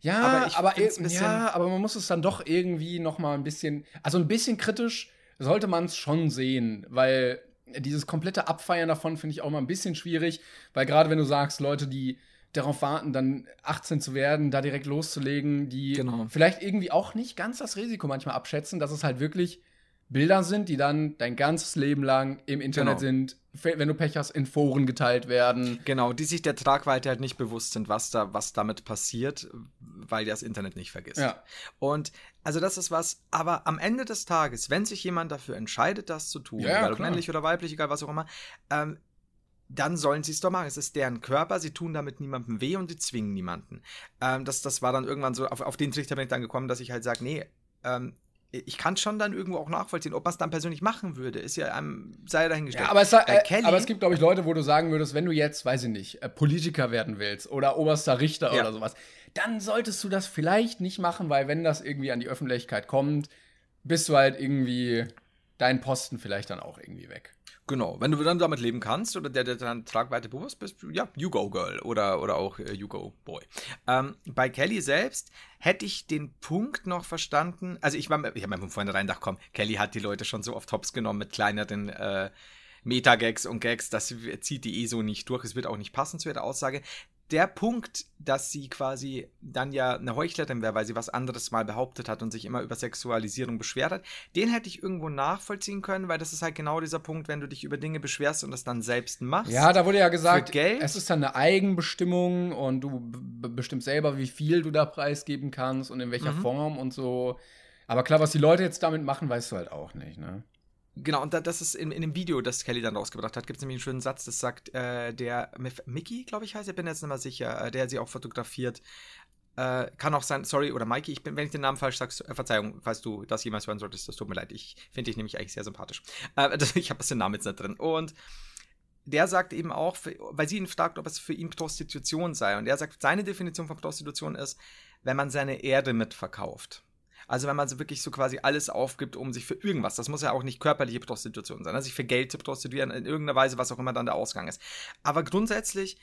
Ja, aber, aber, ja, aber man muss es dann doch irgendwie noch mal ein bisschen, also ein bisschen kritisch sollte man es schon sehen, weil dieses komplette Abfeiern davon finde ich auch mal ein bisschen schwierig, weil gerade wenn du sagst, Leute, die darauf warten, dann 18 zu werden, da direkt loszulegen, die genau. vielleicht irgendwie auch nicht ganz das Risiko manchmal abschätzen, dass es halt wirklich Bilder sind, die dann dein ganzes Leben lang im Internet genau. sind, wenn du Pech hast, in Foren geteilt werden. Genau, die sich der Tragweite halt nicht bewusst sind, was da, was damit passiert, weil das Internet nicht vergisst. Ja. Und also das ist was, aber am Ende des Tages, wenn sich jemand dafür entscheidet, das zu tun, ja, egal männlich oder weiblich, egal was auch immer, ähm, dann sollen sie es doch machen. Es ist deren Körper, sie tun damit niemandem weh und sie zwingen niemanden. Ähm, das, das war dann irgendwann so, auf, auf den Trichter bin ich dann gekommen, dass ich halt sage, nee, ähm, ich kann schon dann irgendwo auch nachvollziehen, ob man es dann persönlich machen würde, ist ja einem, sei dahingestellt. Ja, aber, es, äh, Kelly, aber es gibt, glaube ich, Leute, wo du sagen würdest, wenn du jetzt, weiß ich nicht, äh, Politiker werden willst oder oberster Richter ja. oder sowas, dann solltest du das vielleicht nicht machen, weil wenn das irgendwie an die Öffentlichkeit kommt, bist du halt irgendwie deinen Posten vielleicht dann auch irgendwie weg. Genau, wenn du dann damit leben kannst oder der, der dann Tragweite bewusst bist, ja, you go girl. Oder, oder auch äh, you go boy. Ähm, bei Kelly selbst hätte ich den Punkt noch verstanden, also ich, war, ich habe mir von vornherein gedacht, komm, Kelly hat die Leute schon so oft Tops genommen mit kleineren äh, Meta-Gags und Gags, das zieht die eh so nicht durch, es wird auch nicht passen zu ihrer Aussage der Punkt, dass sie quasi dann ja eine Heuchlerin wäre, weil sie was anderes mal behauptet hat und sich immer über Sexualisierung beschwert hat, den hätte ich irgendwo nachvollziehen können, weil das ist halt genau dieser Punkt, wenn du dich über Dinge beschwerst und das dann selbst machst. Ja, da wurde ja gesagt, es ist dann eine Eigenbestimmung und du bestimmst selber, wie viel du da preisgeben kannst und in welcher mhm. Form und so. Aber klar, was die Leute jetzt damit machen, weißt du halt auch nicht, ne? Genau, und da, das ist in, in dem Video, das Kelly dann rausgebracht hat, gibt es nämlich einen schönen Satz, das sagt äh, der Mickey, glaube ich heißt, ich bin jetzt nicht mehr sicher, äh, der sie auch fotografiert. Äh, kann auch sein, sorry, oder Mikey, ich bin, wenn ich den Namen falsch sage, äh, Verzeihung, falls du das jemals hören solltest, das tut mir leid. Ich finde dich nämlich eigentlich sehr sympathisch. Äh, das, ich habe den Namen jetzt nicht drin. Und der sagt eben auch, weil sie ihn fragt, ob es für ihn Prostitution sei. Und er sagt, seine Definition von Prostitution ist, wenn man seine Erde mitverkauft. Also wenn man so wirklich so quasi alles aufgibt, um sich für irgendwas, das muss ja auch nicht körperliche Prostitution sein, also sich für Geld zu prostituieren, in irgendeiner Weise, was auch immer dann der Ausgang ist. Aber grundsätzlich,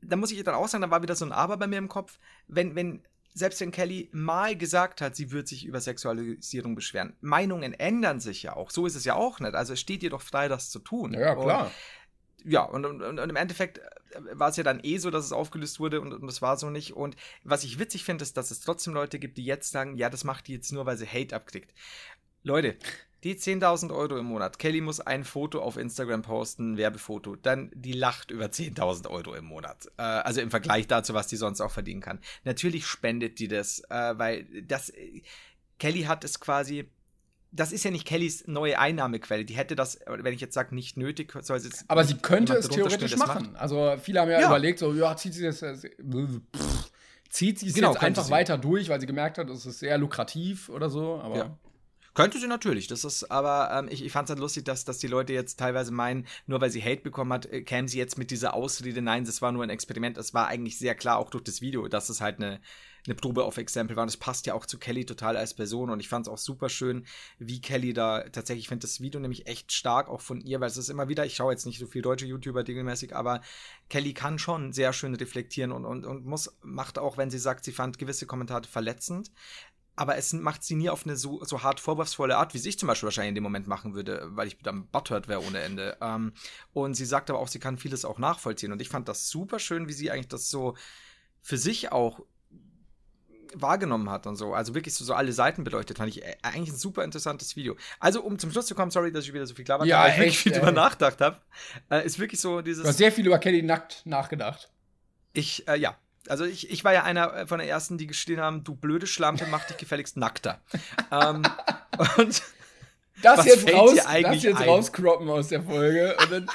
da muss ich dann auch sagen, da war wieder so ein Aber bei mir im Kopf, wenn, wenn, selbst wenn Kelly mal gesagt hat, sie wird sich über Sexualisierung beschweren, Meinungen ändern sich ja auch. So ist es ja auch nicht. Also es steht ihr doch frei, das zu tun. Ja, klar. Und ja, und, und, und, im Endeffekt äh, war es ja dann eh so, dass es aufgelöst wurde und, und das war so nicht. Und was ich witzig finde, ist, dass es trotzdem Leute gibt, die jetzt sagen, ja, das macht die jetzt nur, weil sie Hate abkriegt. Leute, die 10.000 Euro im Monat. Kelly muss ein Foto auf Instagram posten, ein Werbefoto. Dann die lacht über 10.000 Euro im Monat. Äh, also im Vergleich dazu, was die sonst auch verdienen kann. Natürlich spendet die das, äh, weil das. Äh, Kelly hat es quasi das ist ja nicht Kellys neue Einnahmequelle. Die hätte das, wenn ich jetzt sage, nicht nötig, soll sie. Aber sie könnte es theoretisch machen. Also viele haben ja, ja, überlegt, so, ja, zieht sie das. Äh, zieht sie es genau, jetzt einfach sie. weiter durch, weil sie gemerkt hat, es ist sehr lukrativ oder so. Aber ja. Könnte sie natürlich. Das ist, aber ähm, ich, ich fand es halt lustig, dass, dass die Leute jetzt teilweise meinen, nur weil sie Hate bekommen hat, äh, käme sie jetzt mit dieser Ausrede. Nein, das war nur ein Experiment. Es war eigentlich sehr klar, auch durch das Video, dass es halt eine, eine Probe auf Exempel war. Und es passt ja auch zu Kelly total als Person. Und ich fand es auch super schön, wie Kelly da tatsächlich, ich finde das Video nämlich echt stark, auch von ihr, weil es ist immer wieder, ich schaue jetzt nicht so viel deutsche YouTuber regelmäßig, aber Kelly kann schon sehr schön reflektieren und, und, und muss, macht auch, wenn sie sagt, sie fand gewisse Kommentare verletzend, aber es macht sie nie auf eine so, so hart vorwurfsvolle Art, wie ich zum Beispiel wahrscheinlich in dem Moment machen würde, weil ich dann butthurt wäre ohne Ende. Ähm, und sie sagt aber auch, sie kann vieles auch nachvollziehen. Und ich fand das super schön, wie sie eigentlich das so für sich auch wahrgenommen hat und so. Also wirklich so, so alle Seiten beleuchtet, fand ich äh, eigentlich ein super interessantes Video. Also, um zum Schluss zu kommen, sorry, dass ich wieder so viel klar ja, aber ich wirklich viel drüber nachgedacht habe. Äh, ist wirklich so dieses. Du hast sehr viel über Kelly nackt nachgedacht. Ich, äh, ja, also ich, ich war ja einer äh, von der ersten, die gestehen haben, du blöde Schlampe, mach dich gefälligst nackter. ähm, und das jetzt, raus, das jetzt rauscroppen aus der Folge.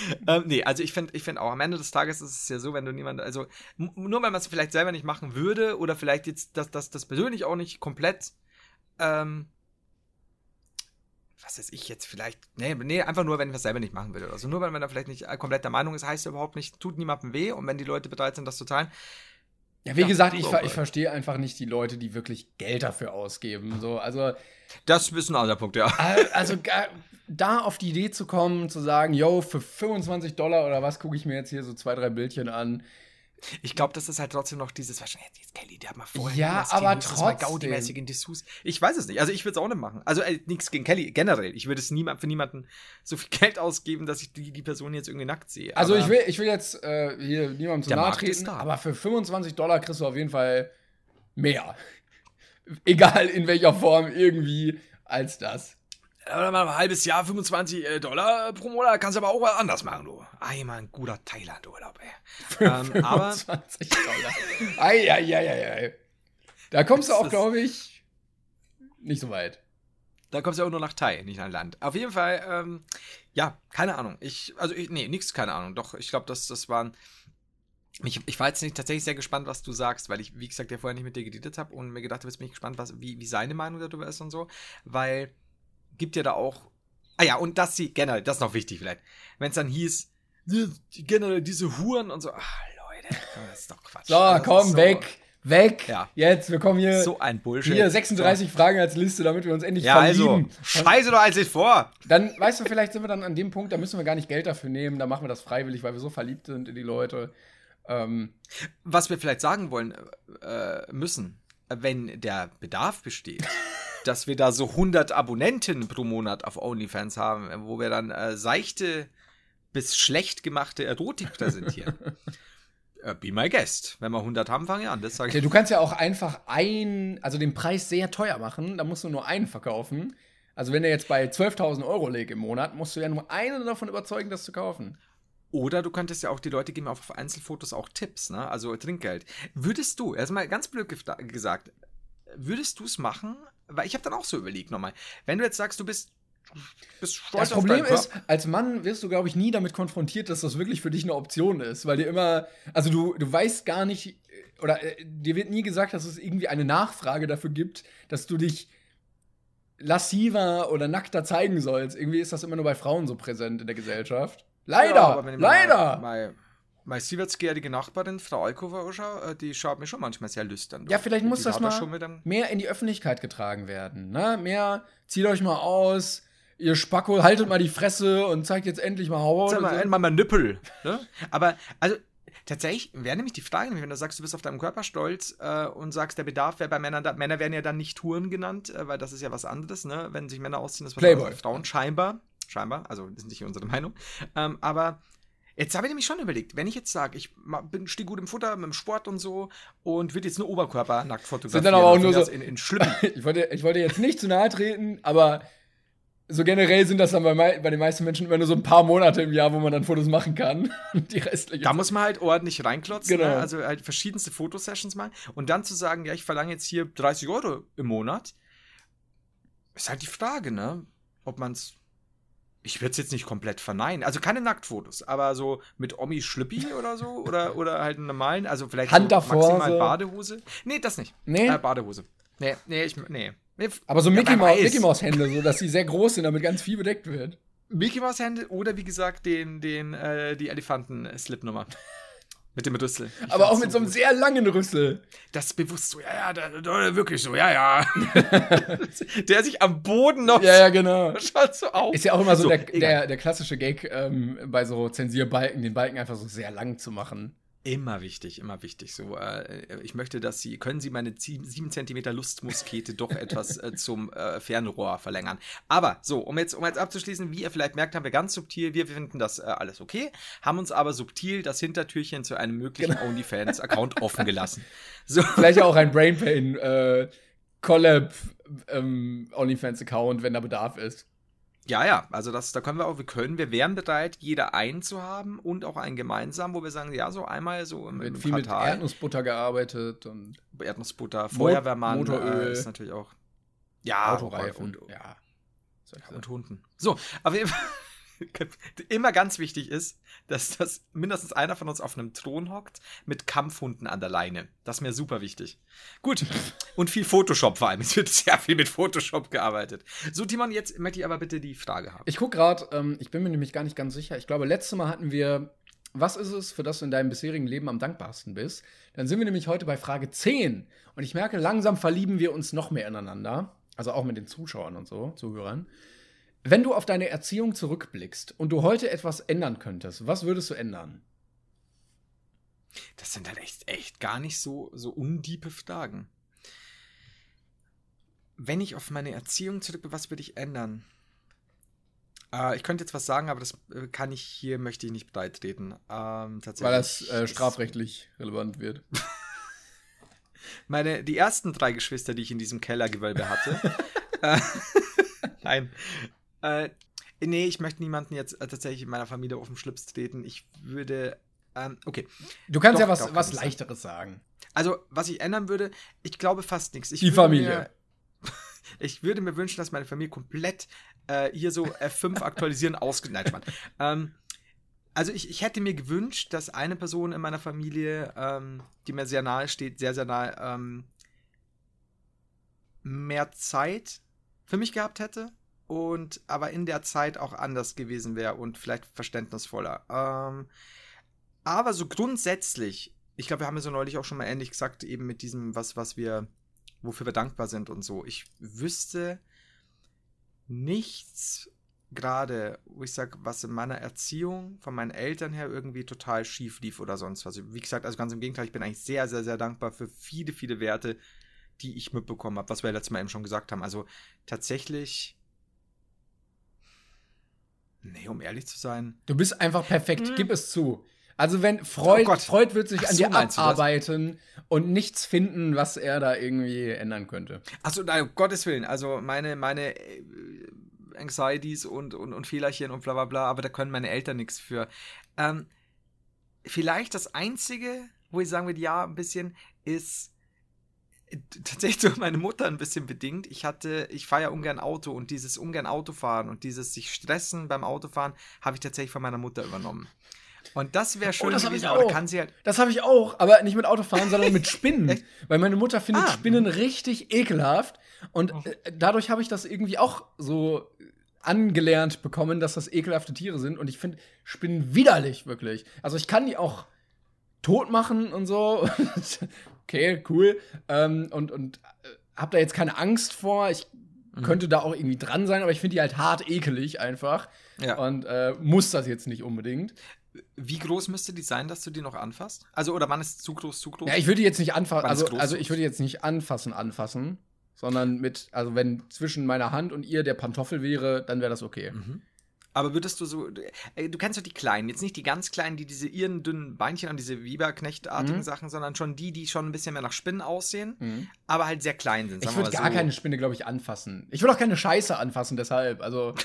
ähm, nee, also ich finde ich find auch, am Ende des Tages ist es ja so, wenn du niemand, also nur weil man es vielleicht selber nicht machen würde oder vielleicht jetzt das, das, das persönlich auch nicht komplett ähm, was weiß ich jetzt vielleicht, nee, nee, einfach nur, wenn ich das selber nicht machen will oder so. Nur wenn man da vielleicht nicht äh, komplett der Meinung ist, heißt ja überhaupt nicht, tut niemandem weh und wenn die Leute bereit sind, das zu zahlen. Ja, wie gesagt, ich, ich verstehe einfach nicht die Leute, die wirklich Geld dafür ausgeben. So, also. Das ist ein anderer Punkt, ja. Also, da auf die Idee zu kommen, zu sagen, yo, für 25 Dollar oder was gucke ich mir jetzt hier so zwei, drei Bildchen an. Ich glaube, das ist halt trotzdem noch dieses, wahrscheinlich jetzt Kelly, der hat mal vorher Ja, aber trotzdem. Gaudi-mäßig in Dessous. Ich weiß es nicht. Also ich würde es auch nicht machen. Also äh, nichts gegen Kelly, generell. Ich würde es niemand, für niemanden so viel Geld ausgeben, dass ich die, die Person jetzt irgendwie nackt sehe. Also ich will, ich will jetzt äh, hier niemandem zu nahe treten, aber für 25 Dollar kriegst du auf jeden Fall mehr. Egal in welcher Form irgendwie als das ein halbes Jahr 25 äh, Dollar pro Monat, kannst du aber auch anders machen, du. Einmal ein guter Thailand-Urlaub, ey. ähm, 25 Dollar. Eieieiei. Da kommst du auch, glaube ich, nicht so weit. Da kommst du auch nur nach Thai, nicht nach Land. Auf jeden Fall, ähm, ja, keine Ahnung. Ich, also, ich, nee, nix, keine Ahnung. Doch, ich glaube, das, das waren. Ich, ich war jetzt nicht tatsächlich sehr gespannt, was du sagst, weil ich, wie gesagt, ja vorher nicht mit dir geredet habe und mir gedacht habe, jetzt bin ich gespannt, was, wie, wie seine Meinung darüber ist und so. Weil gibt ja da auch. Ah ja, und dass sie, generell, das ist noch wichtig vielleicht, wenn es dann hieß, generell diese Huren und so, ach Leute, das ist doch Quatsch. So, das komm, so, weg, weg. Ja. Jetzt, wir kommen hier. So ein Bullshit. Hier 36 so. Fragen als Liste, damit wir uns endlich ja, verlieben. Also, scheiße doch als vor. Dann, weißt du, vielleicht sind wir dann an dem Punkt, da müssen wir gar nicht Geld dafür nehmen, da machen wir das freiwillig, weil wir so verliebt sind in die Leute. Ähm, Was wir vielleicht sagen wollen äh, müssen, wenn der Bedarf besteht. Dass wir da so 100 Abonnenten pro Monat auf OnlyFans haben, wo wir dann äh, seichte bis schlecht gemachte Erotik präsentieren. uh, be my guest. Wenn wir 100 haben, fange ich an. Das sag ich. Du kannst ja auch einfach ein, also den Preis sehr teuer machen. Da musst du nur einen verkaufen. Also wenn der jetzt bei 12.000 Euro liegt im Monat, musst du ja nur einen davon überzeugen, das zu kaufen. Oder du könntest ja auch, die Leute geben auf Einzelfotos auch Tipps, ne? Also Trinkgeld. Würdest du, erstmal ganz blöd gesagt, würdest du es machen, weil ich habe dann auch so überlegt nochmal, wenn du jetzt sagst, du bist, Das Problem ist, als Mann wirst du, glaube ich, nie damit konfrontiert, dass das wirklich für dich eine Option ist. Weil dir immer, also du, du weißt gar nicht, äh, oder äh, dir wird nie gesagt, dass es irgendwie eine Nachfrage dafür gibt, dass du dich lassiver oder nackter zeigen sollst. Irgendwie ist das immer nur bei Frauen so präsent in der Gesellschaft. Leider! Ja, aber wenn ich mir leider! Meine, siebenzigjährige Nachbarin, Frau anschaue, äh, die schaut mir schon manchmal sehr lüstern. Ja, vielleicht muss das mal mehr in die Öffentlichkeit getragen werden. Ne? Mehr, zieht euch mal aus, ihr Spacko, haltet mal die Fresse und zeigt jetzt endlich mal Haut. Sag und mal, so. einmal mal Nippel. Ne? Aber, also, tatsächlich wäre nämlich die Frage, wenn du sagst, du bist auf deinem Körper stolz äh, und sagst, der Bedarf wäre bei Männern da. Männer werden ja dann nicht Huren genannt, äh, weil das ist ja was anderes, ne? Wenn sich Männer ausziehen, das Playboy. Frauen scheinbar. Scheinbar, also das ist nicht unsere Meinung. Ähm, aber jetzt habe ich nämlich schon überlegt, wenn ich jetzt sage, ich bin stehe gut im Futter, mit dem Sport und so und würde jetzt nur Oberkörper nackt fotografieren. dann aber auch von nur so- In, in ich, wollte, ich wollte jetzt nicht zu nahe treten, aber so generell sind das dann bei, bei den meisten Menschen immer nur so ein paar Monate im Jahr, wo man dann Fotos machen kann. Die restliche Da muss man halt ordentlich reinklotzen, Genau. ne? also halt verschiedenste Fotosessions mal. Und dann zu sagen, ja, ich verlange jetzt hier 30 Euro im Monat, ist halt die Frage, ne? Ob man's. Ich würde es jetzt nicht komplett verneinen. Also keine Nacktfotos, aber so mit Omi Schlüppi oder so. Oder, oder halt einen normalen, also vielleicht Hand so davor, maximal so. Badehose. Nee, das nicht. Nee? Äh, Badehose. Nee, nee, ich. Nee. aber so Ja, Mickey, Maus, weiß. Mickey Maus Hände, so dass sie sehr groß sind, damit ganz viel bedeckt wird. Mickey Mouse Hände oder wie gesagt den, den, äh, die Elefanten-Slip-Nummer. Mit dem Rüssel. Ich aber auch mit so einem gut. sehr langen Rüssel. Das bewusst so, ja, ja, da, da, wirklich so, ja, ja. der sich am Boden noch Ja, ja, genau. schaut so auf. Ist ja auch immer so, So, der, der, der klassische Gag ähm, bei so Zensierbalken, den Balken einfach so sehr lang zu machen. Immer wichtig, immer wichtig. So, äh, ich möchte, dass Sie, können Sie meine 7 cm Lustmuskete doch etwas äh, zum äh, Fernrohr verlängern. Aber so, um jetzt, um jetzt abzuschließen, wie ihr vielleicht merkt, haben wir ganz subtil, wir finden das äh, alles okay, haben uns aber subtil das Hintertürchen zu einem möglichen Genau. OnlyFans-Account offen gelassen. So. Vielleicht auch ein Brain Pain äh, Collab ähm, OnlyFans-Account, wenn da Bedarf ist. Ja, ja, also das, da können wir auch, wir können, wir wären bereit, jeder einen zu haben und auch einen gemeinsam, wo wir sagen, ja, so einmal so im, im viel mit Quartal. Erdnussbutter gearbeitet und Erdnussbutter, Feuerwehrmann, Motoröl. äh, ist natürlich auch. Ja, Autoreifen. Und, ja. Und Hunden. So, auf jeden Fall. Immer ganz wichtig ist, dass das mindestens einer von uns auf einem Thron hockt mit Kampfhunden an der Leine. Das ist mir super wichtig. Gut. Und viel Photoshop vor allem. Es wird sehr viel mit Photoshop gearbeitet. So, Timon, jetzt möchte ich aber bitte die Frage haben. Ich gucke gerade, ähm, ich bin mir nämlich gar nicht ganz sicher. Ich glaube, letztes Mal hatten wir, was ist es, für das du in deinem bisherigen Leben am dankbarsten bist? Dann sind wir nämlich heute bei Frage 10. Und ich merke, langsam verlieben wir uns noch mehr ineinander. Also auch mit den Zuschauern und so, Zuhörern. Wenn du auf deine Erziehung zurückblickst und du heute etwas ändern könntest, was würdest du ändern? Das sind halt echt, echt gar nicht so, so undiepe Fragen. Wenn ich auf meine Erziehung zurück, was würde ich ändern? Äh, ich könnte jetzt was sagen, aber das äh, kann ich hier, möchte ich nicht beitreten. Ähm, tatsächlich. Weil das äh, strafrechtlich relevant wird. Meine, die ersten drei Geschwister, die ich in diesem Kellergewölbe hatte. äh, nein. Äh, nee, ich möchte niemanden jetzt äh, tatsächlich in meiner Familie auf den Schlips treten. Ich würde. Ähm, okay. Du kannst Doch, ja was, doch, was. Leichteres sagen. Also, was ich ändern würde, ich glaube fast nichts. Ich Die Familie. Mir, ich würde mir wünschen, dass meine Familie komplett äh, hier so F5 aktualisieren ausge... Nein, Mann. Ähm, also ich, ich hätte mir gewünscht, dass eine Person in meiner Familie, ähm, die mir sehr nahe steht, sehr, sehr nahe, ähm, mehr Zeit für mich gehabt hätte und aber in der Zeit auch anders gewesen wäre und vielleicht verständnisvoller. Ähm, aber so grundsätzlich, ich glaube, wir haben ja so neulich auch schon mal ähnlich gesagt, eben mit diesem, was, was wir, wofür wir dankbar sind und so. Ich wüsste nichts gerade, wo ich sage, was in meiner Erziehung von meinen Eltern her irgendwie total schief lief oder sonst was. Wie gesagt, also ganz im Gegenteil, ich bin eigentlich sehr, sehr, sehr dankbar für viele, viele Werte, die ich mitbekommen habe, was wir letztes Mal eben schon gesagt haben. Also tatsächlich. Nee, um ehrlich zu sein. Du bist einfach perfekt, Hm. gib es zu. Also wenn Freud, Oh Gott. Freud wird sich Ach an so, dir abarbeiten und nichts finden, was er da irgendwie ändern könnte. Achso, nein, um Gottes Willen. Also meine, meine äh, Anxieties und, und, und Fehlerchen und bla bla bla, aber da können meine Eltern nichts für. Ähm, vielleicht das Einzige, wo ich sagen würde, ja, ein bisschen, ist, tatsächlich durch meine Mutter ein bisschen bedingt. Ich hatte, ich fahre ja ungern Auto und dieses ungern Autofahren und dieses sich stressen beim Autofahren habe ich tatsächlich von meiner Mutter übernommen. Und das wäre schön oh, das gewesen, aber kann sie halt. Das habe ich auch, aber nicht mit Autofahren, sondern mit Spinnen. Weil meine Mutter findet Ah. Spinnen richtig ekelhaft. Und äh, dadurch habe ich das irgendwie auch so angelernt bekommen, dass das ekelhafte Tiere sind. Und ich finde Spinnen widerlich, wirklich. Also ich kann die auch tot machen und so. okay, cool. Ähm, und und äh, habe da jetzt keine Angst vor. Ich könnte da auch irgendwie dran sein, aber ich finde die halt hart ekelig einfach. Ja. Und äh, muss das jetzt nicht unbedingt. Wie groß müsste die sein, dass du die noch anfasst? Also, oder wann ist zu groß, zu groß? Ja, ich würde jetzt nicht anfassen, also, groß also so? ich würde jetzt nicht anfassen, anfassen, sondern mit, also wenn zwischen meiner Hand und ihr der Pantoffel wäre, dann wäre das okay. Mhm. Aber würdest du so, äh, du kennst doch die kleinen, jetzt nicht die ganz kleinen, die diese ihren dünnen Beinchen an diese Weberknechtartigen Mhm. Sachen, sondern schon die, die schon ein bisschen mehr nach Spinnen aussehen, Mhm. aber halt sehr klein sind. Ich würde gar so. keine Spinne, glaube ich, anfassen. Ich würde auch keine Scheiße anfassen, deshalb. Also,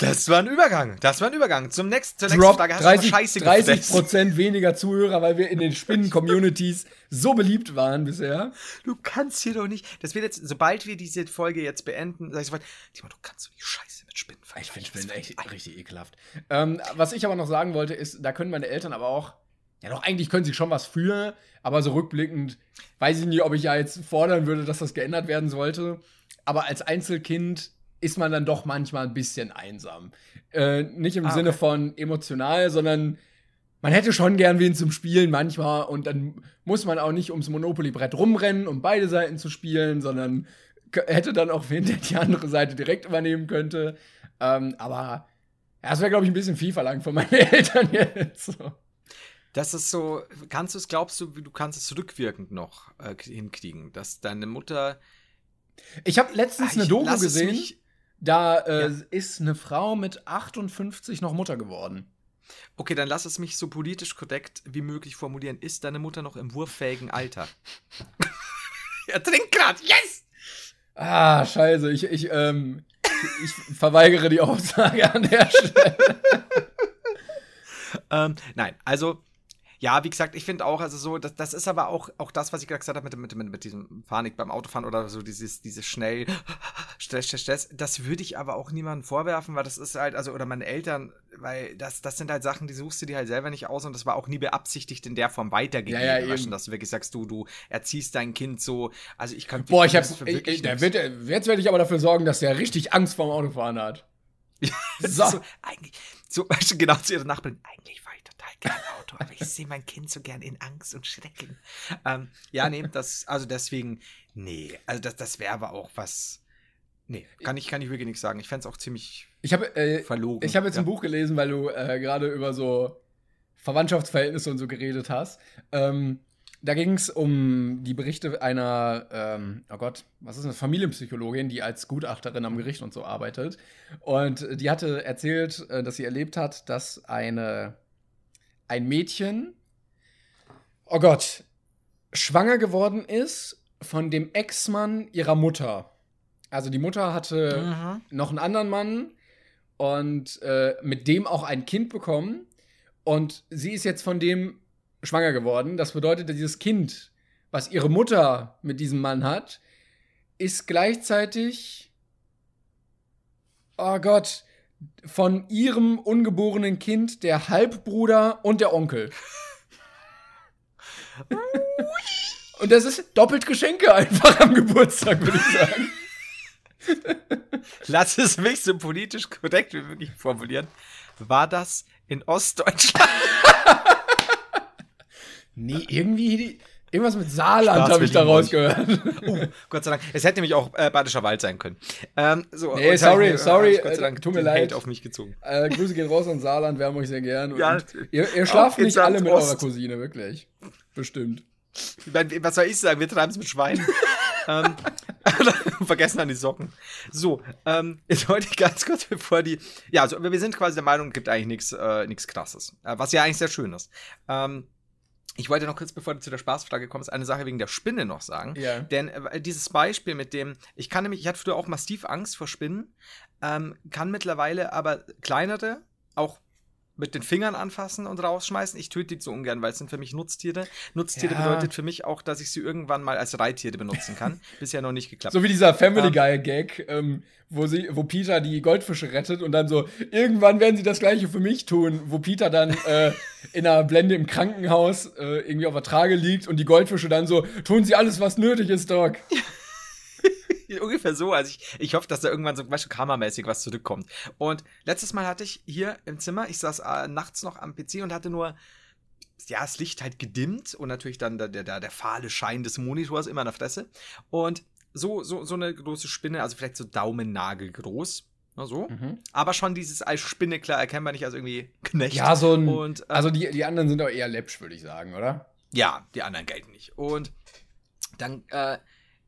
Das war ein Übergang. Das war ein Übergang. Zum nächsten, zur nächsten Drop Frage hast 30, du Scheiße 30 gefressen. Prozent weniger Zuhörer, weil wir in den Spinnen-Communities so beliebt waren bisher. Du kannst hier doch nicht. Das wird jetzt, sobald wir diese Folge jetzt beenden, sag ich sofort, Timo, du kannst doch die Scheiße mit Spinnen Ich finde vergleichen. Spinnen echt richtig ekelhaft. Ähm, was ich aber noch sagen wollte, ist, da können meine Eltern aber auch, ja doch, eigentlich können sie schon was für, aber so rückblickend weiß ich nicht, ob ich ja jetzt fordern würde, dass das geändert werden sollte. Aber als Einzelkind ist man dann doch manchmal ein bisschen einsam. Äh, nicht im Ah, Sinne okay. von emotional, sondern man hätte schon gern wen zum Spielen manchmal und dann muss man auch nicht ums Monopoly-Brett rumrennen, um beide Seiten zu spielen, sondern hätte dann auch wen, der die andere Seite direkt übernehmen könnte. Ähm, aber ja, das wäre, glaube ich, ein bisschen viel verlangt von meinen Eltern jetzt. So. Das ist so, kannst du es, glaubst du, du kannst es rückwirkend noch äh, hinkriegen, dass deine Mutter. Ich habe letztens Ah, eine ich Doku lass es gesehen, mich- da äh, Ja. ist eine Frau mit 58 noch Mutter geworden. Okay, dann lass es mich so politisch korrekt wie möglich formulieren. Ist deine Mutter noch im wurffähigen Alter? er trinkt gerade, yes! Ah, scheiße, ich, ich, ähm, ich verweigere die Aussage an der Stelle. Ähm, nein, also, ja, wie gesagt, ich finde auch, also so, das, das ist aber auch, auch das, was ich gerade gesagt habe mit, mit, mit, mit diesem Panik beim Autofahren oder so, dieses, dieses schnell Stress, Stress, Stress. Das würde ich aber auch niemandem vorwerfen, weil das ist halt, also, oder meine Eltern, weil das, das sind halt Sachen, die suchst du dir halt selber nicht aus und das war auch nie beabsichtigt in der Form weitergegeben. Ja, ja, dass du wirklich sagst, du, du erziehst dein Kind so, also ich kann Boah, ich hab, ich, wirklich ich, wird, jetzt werde ich aber dafür sorgen, dass der richtig Angst vorm Autofahren hat. Das So. ist so, eigentlich, du, genau zu ihrer Nachbarin, eigentlich war ich total gerne Auto, aber ich sehe mein Kind so gern in Angst und Schrecken. Ähm, ja, nee, das, also deswegen, nee, also das, das wäre aber auch was, nee, kann ich, kann ich wirklich nichts sagen. Ich fände es auch ziemlich Ich habe äh, verlogen. ich hab jetzt ja. ein Buch gelesen, weil du äh, gerade über so Verwandtschaftsverhältnisse und so geredet hast. Ähm, da ging es um die Berichte einer, ähm, oh Gott, was ist das, Familienpsychologin, die als Gutachterin am Gericht und so arbeitet. Und die hatte erzählt, äh, dass sie erlebt hat, dass eine, ein Mädchen, oh Gott, schwanger geworden ist von dem Ex-Mann ihrer Mutter. Also die Mutter hatte Mhm. noch einen anderen Mann und äh, mit dem auch ein Kind bekommen. Und sie ist jetzt von dem schwanger geworden. Das bedeutet, dieses Kind, was ihre Mutter mit diesem Mann hat, ist gleichzeitig, oh Gott, von ihrem ungeborenen Kind der Halbbruder und der Onkel. und das ist doppelt Geschenke einfach am Geburtstag, würde ich sagen. Lass es mich so politisch korrekt wie möglich formulieren. War das in Ostdeutschland? Nee, irgendwie irgendwas mit Saarland habe ich da rausgehört. Oh, Gott sei Dank. Es hätte nämlich auch äh, Badischer Wald sein können. Ähm, so, Nee, sorry, ich sorry, ich Gott sei äh, Dank tut mir leid. Hate auf mich gezogen. äh, Grüße gehen raus an Saarland, wir haben euch sehr gern. Ja, ihr, ihr schlaft nicht alle ans mit Ost. eurer Cousine, wirklich. Bestimmt. Ich mein, was soll ich sagen? Wir treiben es mit Schweinen. ähm, vergessen an die Socken. So, ähm, jetzt wollte ich ganz kurz, bevor die. Ja, also wir sind quasi der Meinung, es gibt eigentlich nichts äh, krasses. Äh, was ja eigentlich sehr schön ist. Ähm, ich wollte noch kurz, bevor du zu der Spaßfrage kommst, eine Sache wegen der Spinne noch sagen. Ja. Denn äh, dieses Beispiel mit dem, ich kann nämlich, ich hatte früher auch massiv Angst vor Spinnen, ähm, kann mittlerweile aber kleinere auch mit den Fingern anfassen und rausschmeißen. Ich töte die so ungern, weil es sind für mich Nutztiere. Nutztiere Ja. bedeutet für mich auch, dass ich sie irgendwann mal als Reittiere benutzen kann. Bisher noch nicht geklappt. So wie dieser Family Ähm. Guy Gag, ähm, wo, sie, wo Peter die Goldfische rettet und dann so, irgendwann werden sie das gleiche für mich tun, wo Peter dann äh, in einer Blende im Krankenhaus äh, irgendwie auf der Trage liegt und die Goldfische dann so, tun sie alles, was nötig ist, Doc. Ungefähr so. Also ich, ich hoffe, dass da irgendwann so weißt du, karmamäßig was zurückkommt. Und letztes Mal hatte ich hier im Zimmer, ich saß äh, nachts noch am PC und hatte nur ja, das Licht halt gedimmt und natürlich dann der, der, der fahle Schein des Monitors immer in der Fresse. Und so, so, so eine große Spinne, also vielleicht so Daumennagel groß. Na so. Aber schon dieses als Spinne klar erkennbar nicht als irgendwie Knecht. Ja, so ein. Und, äh, also die, die anderen sind doch eher läppsch, würde ich sagen, oder? Ja, die anderen gelten nicht. Und dann äh,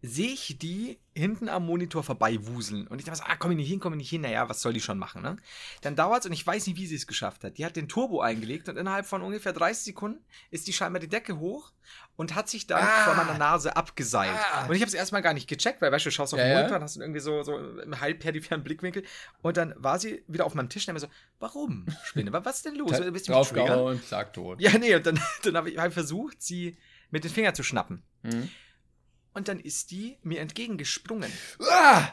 sehe ich die hinten am Monitor vorbeiwuseln. Und ich dachte so, ah, komm ich nicht hin, komm ich nicht hin. Naja, was soll die schon machen, ne? Dann dauert's und ich weiß nicht, wie sie es geschafft hat. Die hat den Turbo eingelegt und innerhalb von ungefähr 30 Sekunden ist die scheinbar die Decke hoch und hat sich dann Ah. vor meiner Nase abgeseilt. Ah. Und ich habe es erstmal gar nicht gecheckt, weil, weißt du, du schaust auf den ja. Monitor und hast irgendwie so, so im halbperipheren Blickwinkel. Und dann war sie wieder auf meinem Tisch und dann mir so, warum, Spinne? Was ist denn los? Bist du Triggern? Draufgehauen, zack, tot. Ja, nee, und dann, dann habe ich hab ich versucht, sie mit den Fingern zu schnappen. Mhm. Und dann ist die mir entgegengesprungen. Ah!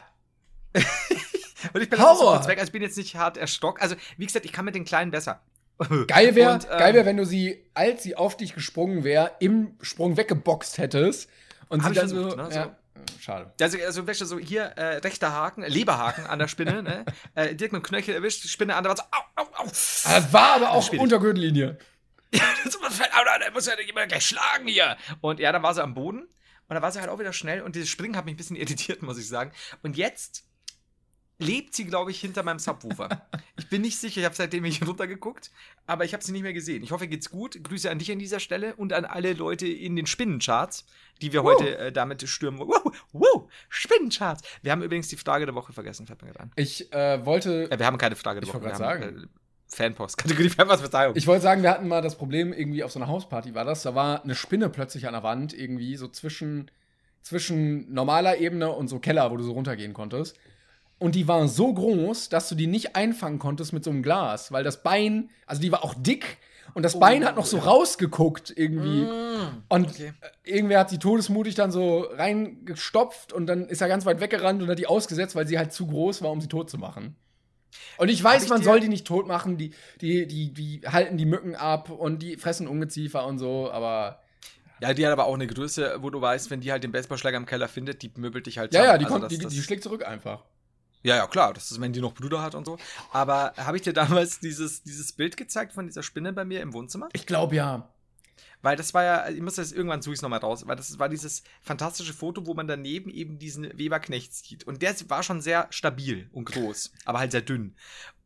Und ich bin Horror! so kurz weg, also ich bin jetzt nicht hart erstockt. Also, wie gesagt, ich kann mit den Kleinen besser. Geil wäre, ähm, geil wär, wenn du sie, als sie auf dich gesprungen wäre, im Sprung weggeboxt hättest. Und sie dann versucht, so, ne, ja, Schade. Also, also weißt du, so hier äh, rechter Haken, äh, Leberhaken an der Spinne, ne? Äh, direkt mit dem Knöchel erwischt, Spinne an der Wand so, au, au, au. Ah, Das war aber auch unter Gürtellinie. Das ist- Alter, der muss ja nicht immer gleich schlagen hier. Und ja, dann war sie am Boden. Und dann war sie halt auch wieder schnell. Und dieses Springen hat mich ein bisschen irritiert, muss ich sagen. Und jetzt lebt sie, glaube ich, hinter meinem Subwoofer. ich bin nicht sicher, ich habe seitdem nicht runtergeguckt, aber ich habe sie nicht mehr gesehen. Ich hoffe, ihr geht's gut. Grüße an dich an dieser Stelle und an alle Leute in den Spinnencharts, die wir heute äh, damit stürmen. Wow, wow, Spinnencharts. Wir haben übrigens die Frage der Woche vergessen, fällt mir gerade an. Ich äh, wollte, Äh, wir haben keine Frage der Ich Woche. wollte wir grad haben, Äh, Fanpost, Kategorie Fanpost, Verzeihung. ich wollte sagen, wir hatten mal das Problem irgendwie auf so einer Hausparty war das, da war eine Spinne plötzlich an der Wand irgendwie so zwischen zwischen normaler Ebene und so Keller, wo du so runtergehen konntest. Und die war so groß, dass du die nicht einfangen konntest mit so einem Glas, weil das Bein, also die war auch dick und das Bein hat noch so rausgeguckt irgendwie. Und Oh, Okay. irgendwer hat sie todesmutig dann so reingestopft und dann ist er ganz weit weggerannt und hat die ausgesetzt, weil sie halt zu groß war, um sie tot zu machen. Und ich weiß, ich man soll die nicht tot machen, die, die, die, die halten die Mücken ab und die fressen Ungeziefer und so, aber Ja, die hat aber auch eine Größe, wo du weißt, wenn die halt den Baseballschläger im Keller findet, die möbelt dich halt ja, ja, zusammen. die, Also kommt, das- die, die schlägt zurück einfach. Ja, ja, klar, das ist, wenn die noch Brüder hat und so. Aber habe ich dir damals dieses, dieses Bild gezeigt von dieser Spinne bei mir im Wohnzimmer? Ich glaube ja. Weil das war ja, ich muss das irgendwann suche ich nochmal raus, weil das war dieses fantastische Foto, wo man daneben eben diesen Weberknecht sieht. Und der war schon sehr stabil und groß, aber halt sehr dünn.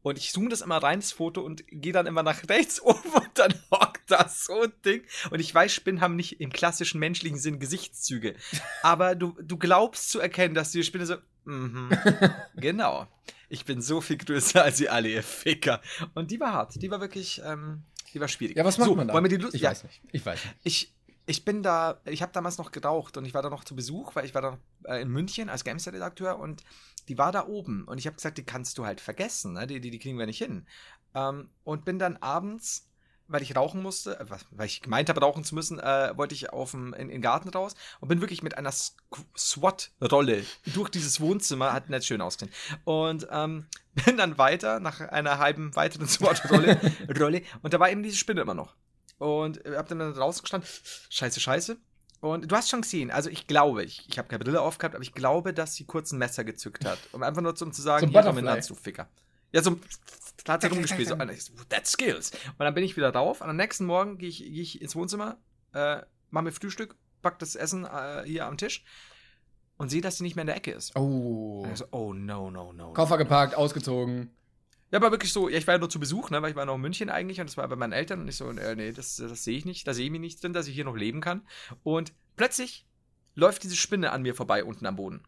Und ich zoome das immer rein, das Foto, und gehe dann immer nach rechts oben und dann hockt das so ein Ding. Und ich weiß, Spinnen haben nicht im klassischen menschlichen Sinn Gesichtszüge. Aber du, du glaubst zu erkennen, dass die Spinne so, mhm, genau. Ich bin so viel größer als sie alle, ihr Ficker. Und die war hart. Die war wirklich, ähm, die war schwierig. Ja, was macht so, man da? Wollen wir die Lu ich ja, weiß nicht. Ich weiß nicht. ich, ich bin da, ich habe damals noch geraucht und ich war da noch zu Besuch, weil ich war da äh, in München als Gamester-Redakteur und die war da oben und ich habe gesagt, die kannst du halt vergessen, ne? die, die, die kriegen wir nicht hin. Ähm, und bin dann abends, weil ich rauchen musste, äh, weil ich gemeint habe, rauchen zu müssen, äh, wollte ich auf dem, in, in den Garten raus und bin wirklich mit einer SWAT-Rolle durch dieses Wohnzimmer, hat nicht schön ausgesehen. Und ähm, bin dann weiter nach einer halben weiteren SWAT-Rolle Rolle, und da war eben diese Spinne immer noch. Und äh, hab dann draußen gestanden, scheiße, scheiße. Und du hast schon gesehen, also ich glaube, ich, ich habe keine Brille aufgehabt, aber ich glaube, dass sie kurz ein Messer gezückt hat. Um einfach nur zum zu sagen, So hier, komm. Dominanz, du Ficker. Ja, so da hat sie rumgespielt, so, that's skills. Und dann bin ich wieder drauf. Und am nächsten Morgen gehe ich, geh ich ins Wohnzimmer, äh, mache mir Frühstück, pack das Essen äh, hier am Tisch und sehe, dass sie nicht mehr in der Ecke ist. Oh. So, oh no, no, no. Koffer gepackt, ausgezogen. Ja, aber wirklich so, ja, ich war ja nur zu Besuch, ne, weil ich war noch in München eigentlich und das war bei meinen Eltern und ich so, äh, nee, das, das sehe ich nicht, da sehe ich mich nicht drin, dass ich hier noch leben kann. Und plötzlich läuft diese Spinne an mir vorbei unten am Boden.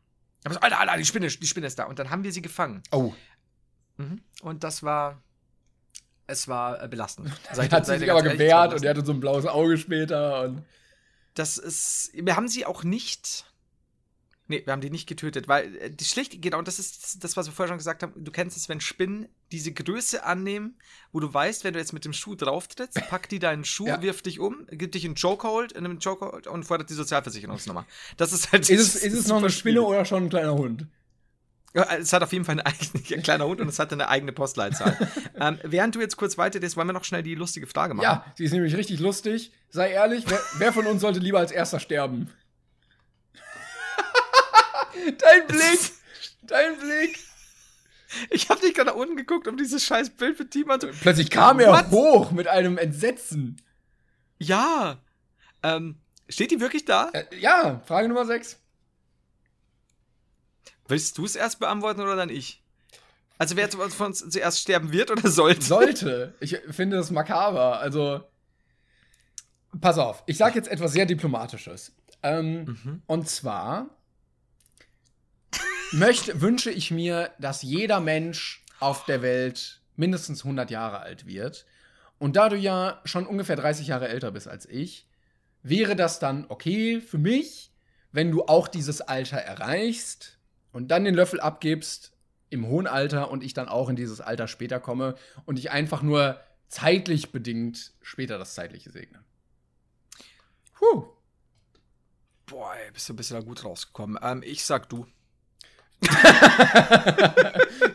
Ich so, Alter, Alter, die Spinne, die Spinne ist da. Und dann haben wir sie gefangen. Oh. Mhm. Und das war, es war äh, belastend. Er Seid- hat sich aber gewehrt und er hatte so ein blaues Auge später und. das ist, wir haben sie auch nicht Nee, wir haben die nicht getötet, weil äh, die schlicht, genau, das ist das, was wir vorher schon gesagt haben. Du kennst es, wenn Spinnen diese Größe annehmen, wo du weißt, wenn du jetzt mit dem Schuh drauf trittst, packt die deinen Schuh, Ja. wirft dich um, gibt dich in Chokehold, in einem Chokehold und fordert die Sozialversicherungsnummer. Das ist halt. Ist es, ist es noch eine Spinne oder schon ein kleiner Hund? Ja, es hat auf jeden Fall einen eigenen, ein kleiner Hund und es hat eine eigene Postleitzahl. ähm, während du jetzt kurz weiter bist, wollen wir noch schnell die lustige Frage machen. Ja, sie ist nämlich richtig lustig. Sei ehrlich, wer, wer von uns sollte lieber als erster sterben? dein Blick! Dein Blick! Ich habe dich gerade nach unten geguckt, um dieses scheiß Bild mit Timon zu. Plötzlich kam er What? hoch mit einem Entsetzen. Ja. Ähm, steht die wirklich da? Äh, ja, Frage Nummer 6. Willst du es erst beantworten oder dann ich? Also wer von uns zuerst sterben wird oder sollte? Sollte. Ich finde das makaber. Also, pass auf. Ich sage jetzt etwas sehr Diplomatisches. Ähm, Mhm. Und zwar möchte, wünsche ich mir, dass jeder Mensch auf der Welt mindestens 100 Jahre alt wird. Und da du ja schon ungefähr 30 Jahre älter bist als ich, wäre das dann okay für mich, wenn du auch dieses Alter erreichst und dann den Löffel abgibst im hohen Alter und ich dann auch in dieses Alter später komme und ich einfach nur zeitlich bedingt später das Zeitliche segne. Puh. Boah, ey, bist du bist du da gut rausgekommen. Ähm, ich sag du.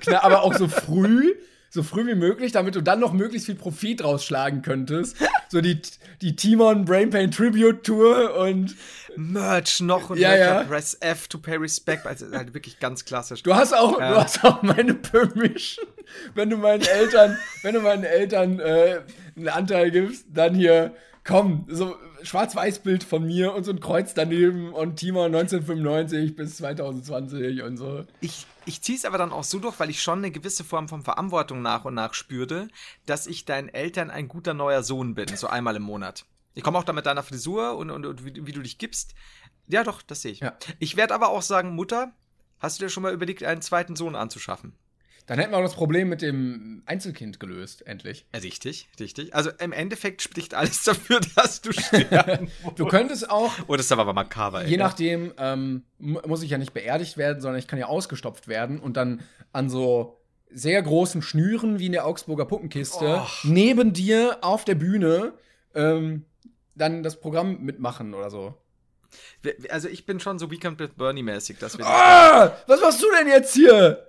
Klar, aber auch so früh, so früh wie möglich, damit du dann noch möglichst viel Profit rausschlagen könntest. So die, die Timon Brain Pain Tribute Tour und Merch noch und Ja, ja. Press F to pay respect. Also halt wirklich ganz klassisch. du hast auch, Ja. du hast auch meine Permission, wenn du meinen Eltern, wenn du meinen Eltern äh, einen Anteil gibst, dann hier, komm, so Schwarz-Weiß-Bild von mir und so ein Kreuz daneben und Timon 1995 bis 2020 und so. Ich, ich ziehe es aber dann auch so durch, weil ich schon eine gewisse Form von Verantwortung nach und nach spürte, dass ich deinen Eltern ein guter neuer Sohn bin, so einmal im Monat. Ich komme auch da mit deiner Frisur und, und, und wie, wie du dich gibst. Ja, doch, das sehe ich. Ja. Ich werde aber auch sagen, Mutter, hast du dir schon mal überlegt, einen zweiten Sohn anzuschaffen? Dann hätten wir auch das Problem mit dem Einzelkind gelöst, endlich. Richtig, richtig. Also im Endeffekt spricht alles dafür, dass du sterben Du könntest auch Oh, das ist aber makaber, ey. Je nachdem ähm, mu- muss ich ja nicht beerdigt werden, sondern ich kann ja ausgestopft werden und dann an so sehr großen Schnüren wie in der Augsburger Puppenkiste Oh. neben dir auf der Bühne ähm, dann das Programm mitmachen oder so. Also ich bin schon so Weekend with Bernie mäßig, dass wir Ah, was machst du denn jetzt hier?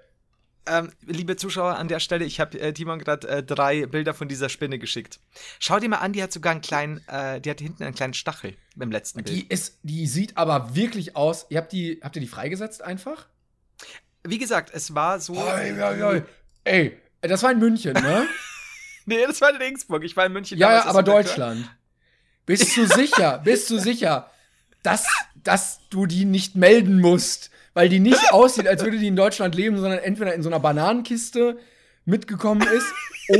Ähm, liebe Zuschauer, an der Stelle, ich habe äh, Timon gerade äh, drei Bilder von dieser Spinne geschickt. Schau dir mal an, die hat sogar einen kleinen, äh, die hat hinten einen kleinen Stachel beim letzten Die Bild. ist, die sieht aber wirklich aus. Ihr habt die, habt ihr die freigesetzt einfach? Wie gesagt, es war so. Oi, oi, oi. Ey, das war in München, ne? Nee, das war in Regensburg. Ich war in München. Ja, ja, aber Deutschland. Bist du sicher, bist du sicher, dass, dass du die nicht melden musst? Weil die nicht aussieht, als würde die in Deutschland leben, sondern entweder in so einer Bananenkiste mitgekommen ist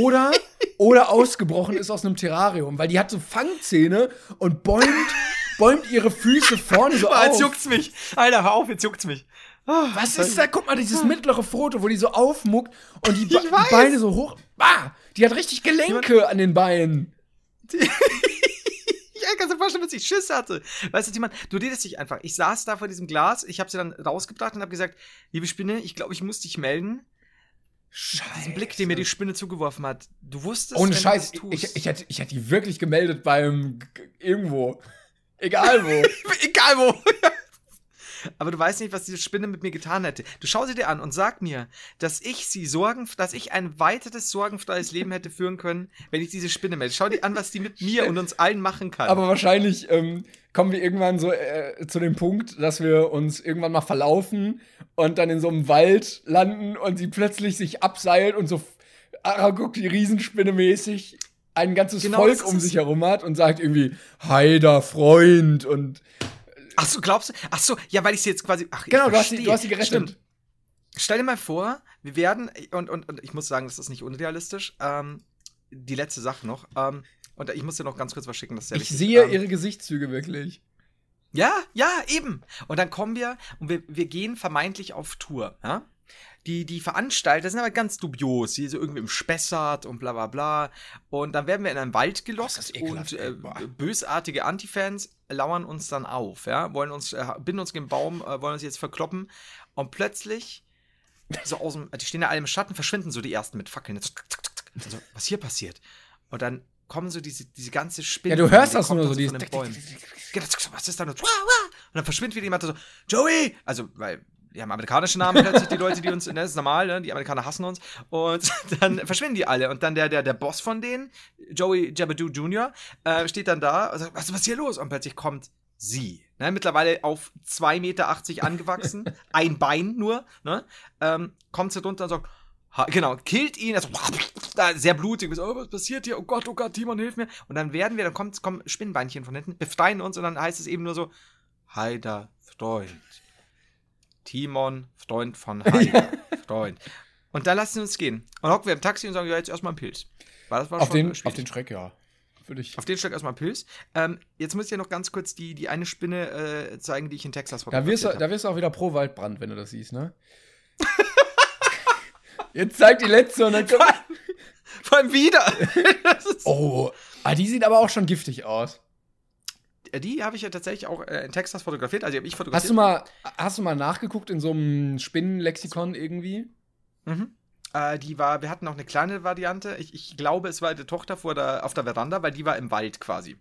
oder, oder ausgebrochen ist aus einem Terrarium. Weil die hat so Fangzähne und bäumt, bäumt ihre Füße vorne so Boah, jetzt auf. juckt's mich. Alter, hör auf, jetzt juckt's mich. Ah, Was ist da? Guck mal, dieses mittlere Foto, wo die so aufmuckt und die, Be die Beine so hoch. Bah, die hat richtig Gelenke an den Beinen. Ja, kannst du dir vorstellen, dass ich Schiss hatte. Weißt du, Timon, du redest dich einfach. Ich saß da vor diesem Glas, ich habe sie dann rausgebracht und habe gesagt, liebe Spinne, ich glaube, ich muss dich melden. Diesen Blick, den mir die Spinne zugeworfen hat. Du wusstest, Ohne Scheiß, ich, ich, hätte, ich hätte die wirklich gemeldet beim irgendwo. Egal wo. Egal wo. Aber du weißt nicht, was diese Spinne mit mir getan hätte. Du schau sie dir an und sag mir, dass ich sie sorgen, dass ich ein weiteres sorgenfreies Leben hätte führen können, wenn ich diese Spinne melde. Schau dir an, was die mit mir und uns allen machen kann. Aber wahrscheinlich ähm, kommen wir irgendwann so äh, zu dem Punkt, dass wir uns irgendwann mal verlaufen und dann in so einem Wald landen und sie plötzlich sich abseilt und so Aragog die Riesenspinne mäßig ein ganzes Genau, Volk um sich herum hat und sagt irgendwie, heider Freund und ach so, glaubst du? Ach so, ja, weil ich sie jetzt quasi. Ach, ich genau, du hast, sie, du hast sie gerettet. Stimmt. Stell dir mal vor, wir werden, und, und, und ich muss sagen, das ist nicht unrealistisch, ähm, die letzte Sache noch, ähm, und ich muss dir noch ganz kurz was schicken, das Ich wichtig. sehe ähm, ihre Gesichtszüge wirklich. Ja, ja, eben. Und dann kommen wir und wir, wir gehen vermeintlich auf Tour. Ja? Die, die Veranstalter sind aber ganz dubios. Die so irgendwie im Spessart und bla bla bla. Und dann werden wir in einen Wald gelockt und äh, bösartige Antifans lauern uns dann auf, ja, wollen uns, äh, binden uns gegen den Baum, äh, wollen uns jetzt verkloppen und plötzlich, so aus dem, die stehen da alle im Schatten, verschwinden so die ersten mit Fackeln. Zack, zack, zack. So, was hier passiert? Und dann kommen so diese, diese ganze Spinne. Ja, du hörst die das nur so, den Bäumen. Genau, Was ist da nur? Und dann verschwindet wieder jemand so, Joey! Also, weil die haben amerikanische Namen plötzlich, die Leute, die uns, ne, das ist normal, ne? die Amerikaner hassen uns. Und dann verschwinden die alle. Und dann der, der, der Boss von denen, Joey Jabadoo Jr., äh, steht dann da und sagt, was, was ist hier los? Und plötzlich kommt sie. Ne? Mittlerweile auf 2,80 Meter angewachsen, ein Bein nur, ne? ähm, kommt sie runter und sagt, ha, genau, killt ihn, also, da, sehr blutig, oh, was passiert hier? Oh Gott, oh Gott, Timon, hilf mir. Und dann werden wir, dann kommt, kommen Spinnbeinchen von hinten, befreien uns und dann heißt es eben nur so, Heider Freund. Timon, Freund von Heider, Freund. Und dann lassen sie uns gehen. Und hocken wir im Taxi und sagen, ja, jetzt erstmal einen Pilz. War das war Auf schon den, auf den Schreck, ja. Für dich. Auf den Schlag erstmal einen Pilz. Ähm, jetzt muss ich ja noch ganz kurz die, die eine Spinne äh, zeigen, die ich in Texas Da wirst, du, da wirst du auch wieder pro Waldbrand, wenn du das siehst, ne? Jetzt zeig die letzte und dann kommt. Vor allem wieder. Oh, ah, die sieht aber auch schon giftig aus. Die habe ich ja tatsächlich auch äh, in Texas fotografiert. Also die habe ich fotografiert. Hast du mal, hast du mal nachgeguckt in so einem Spinnenlexikon irgendwie? Mhm. Äh, die war, wir hatten noch eine kleine Variante. Ich, ich glaube, es war die Tochter vor der, auf der Veranda, weil die war im Wald quasi.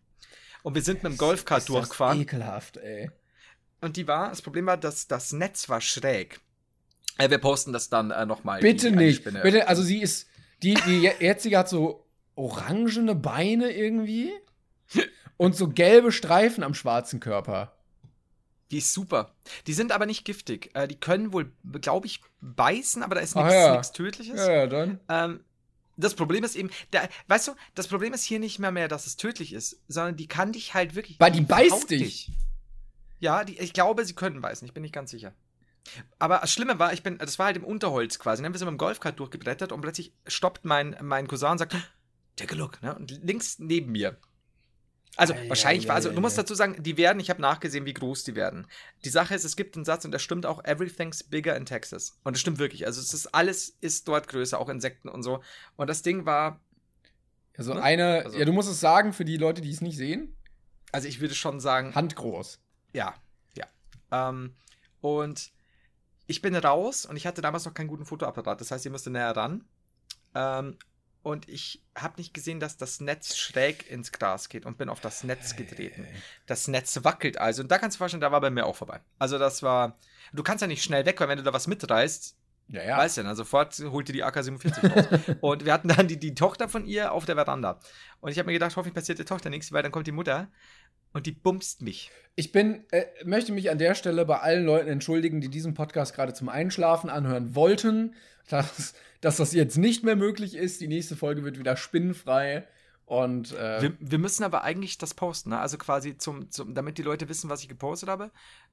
Und wir sind mit dem Golfkart durchgefahren. Ekelhaft, ey. Und die war, das Problem war, dass das Netz war schräg. Äh, wir posten das dann äh, nochmal. Bitte nicht. Bitte, also sie ist, die, die je- jetzige hat so orangene Beine irgendwie und so gelbe Streifen am schwarzen Körper. Die ist super. Die sind aber nicht giftig. Äh, die können wohl, glaube ich, beißen, aber da ist nichts ja. Tödliches. Ja, ja, dann. Ähm, das Problem ist eben, da, weißt du, das Problem ist hier nicht mehr mehr, dass es tödlich ist, sondern die kann dich halt wirklich. Weil die beißt haut dich. Ja, die, ich glaube, sie können beißen, ich bin nicht ganz sicher. Aber das Schlimme war, ich bin, das war halt im Unterholz quasi. Dann wir sind mit dem Golfkart durchgebrettert und plötzlich stoppt mein, mein Cousin und sagt, take a look, ne? Und links neben mir. Also Ei, wahrscheinlich ei, war, also ei, du musst dazu sagen, die werden, ich habe nachgesehen, wie groß die werden. Die Sache ist, es gibt einen Satz und der stimmt auch, everything's bigger in Texas. Und das stimmt wirklich. Also es ist alles ist dort größer, auch Insekten und so. Und das Ding war, Also Ne? eine, Also- ja, du musst es sagen für die Leute, die es nicht sehen, also ich würde schon sagen, handgroß. Ja, ja. Ähm, und ich bin raus und ich hatte damals noch keinen guten Fotoapparat. Das heißt, ich musste näher ran. Ähm, und ich habe nicht gesehen, dass das Netz schräg ins Gras geht und bin auf das Netz getreten. Das Netz wackelt also. Und da kannst du vorstellen, da war bei mir auch vorbei. Also das war. Du kannst ja nicht schnell weg, weil wenn du da was mitreißt, Ja, ja. weißt du, dann sofort holt dir die AK-47 raus. und wir hatten dann die, die Tochter von ihr auf der Veranda. Und ich habe mir gedacht, hoffentlich passiert der Tochter nichts, weil dann kommt die Mutter und die bumst mich. Ich bin, äh, möchte mich an der Stelle bei allen Leuten entschuldigen, die diesen Podcast gerade zum Einschlafen anhören wollten, dass, dass das jetzt nicht mehr möglich ist. Die nächste Folge wird wieder spinnenfrei. Und äh, Wir, wir müssen aber eigentlich das posten, ne? Also quasi zum, zum, damit die Leute wissen, was ich gepostet habe,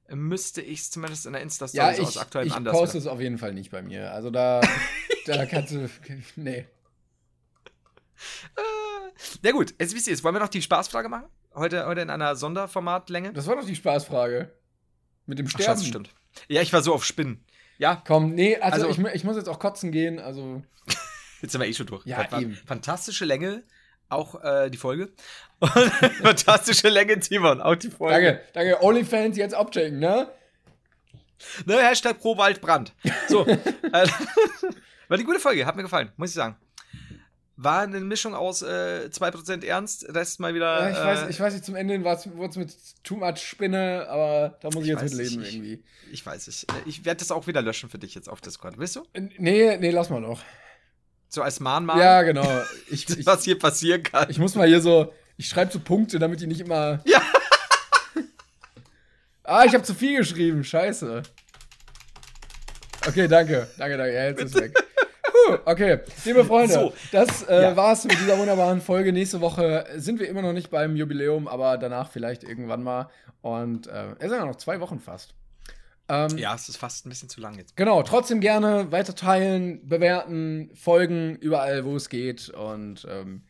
müsste ich es zumindest in der Insta-Story ja, so aus ich, aktuellem ich Anlass. poste wieder. es auf jeden Fall nicht bei mir. Also da, da kannst du. Nee. Ja gut, jetzt wisst ihr es. Wollen wir noch die Spaßfrage machen? Heute, heute in einer Sonderformatlänge? Das war doch die Spaßfrage. Mit dem Ach, Sterben. Schatz, stimmt. Ja, ich war so auf Spinnen. Ja, Komm, nee, also, Also- ich, ich muss jetzt auch kotzen gehen. Also, jetzt sind wir eh schon durch. Ja, eben. Fantastische Länge, auch äh, die Folge. Und fantastische Länge, Timon, auch die Folge. danke, danke. OnlyFans jetzt abchecken, ne? Ne, Hashtag pro Waldbrand. So. äh, war die gute Folge, hat mir gefallen, muss ich sagen. War eine Mischung aus äh, 2% Ernst, Rest mal wieder. Ja, ich, weiß, äh, ich weiß nicht, zum Ende wurde es mit Too Much Spinne, aber da muss ich, Ich jetzt weiß mitleben nicht. irgendwie. Ich weiß es. Äh, Ich werde das auch wieder löschen für dich jetzt auf Discord. Willst du? Nee, nee, lass mal noch. So als Mahnmal, Ja, genau. Ich, ich, was hier passieren kann. ich muss mal hier so, ich schreibe so Punkte, damit die nicht immer. Ja. ah, ich habe zu viel geschrieben, scheiße. Okay, danke, danke, danke. Ja, jetzt ist weg. Okay, liebe Freunde, So. das äh, Ja. war's mit dieser wunderbaren Folge. Nächste Woche sind wir immer noch nicht beim Jubiläum, aber danach vielleicht irgendwann mal. Und äh, es sind ja noch zwei Wochen fast. Ähm, ja, es ist fast ein bisschen zu lang jetzt. Genau, trotzdem gerne weiter teilen, bewerten, folgen, überall, wo es geht. Und ähm,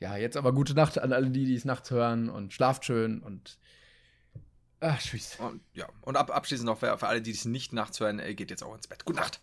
ja, jetzt aber gute Nacht an alle die, die es nachts hören und schlaft schön und ach, tschüss. Und, ja. Und ab, abschließend noch für, für alle, die es nicht nachts hören, äh, geht jetzt auch ins Bett. Gute Nacht.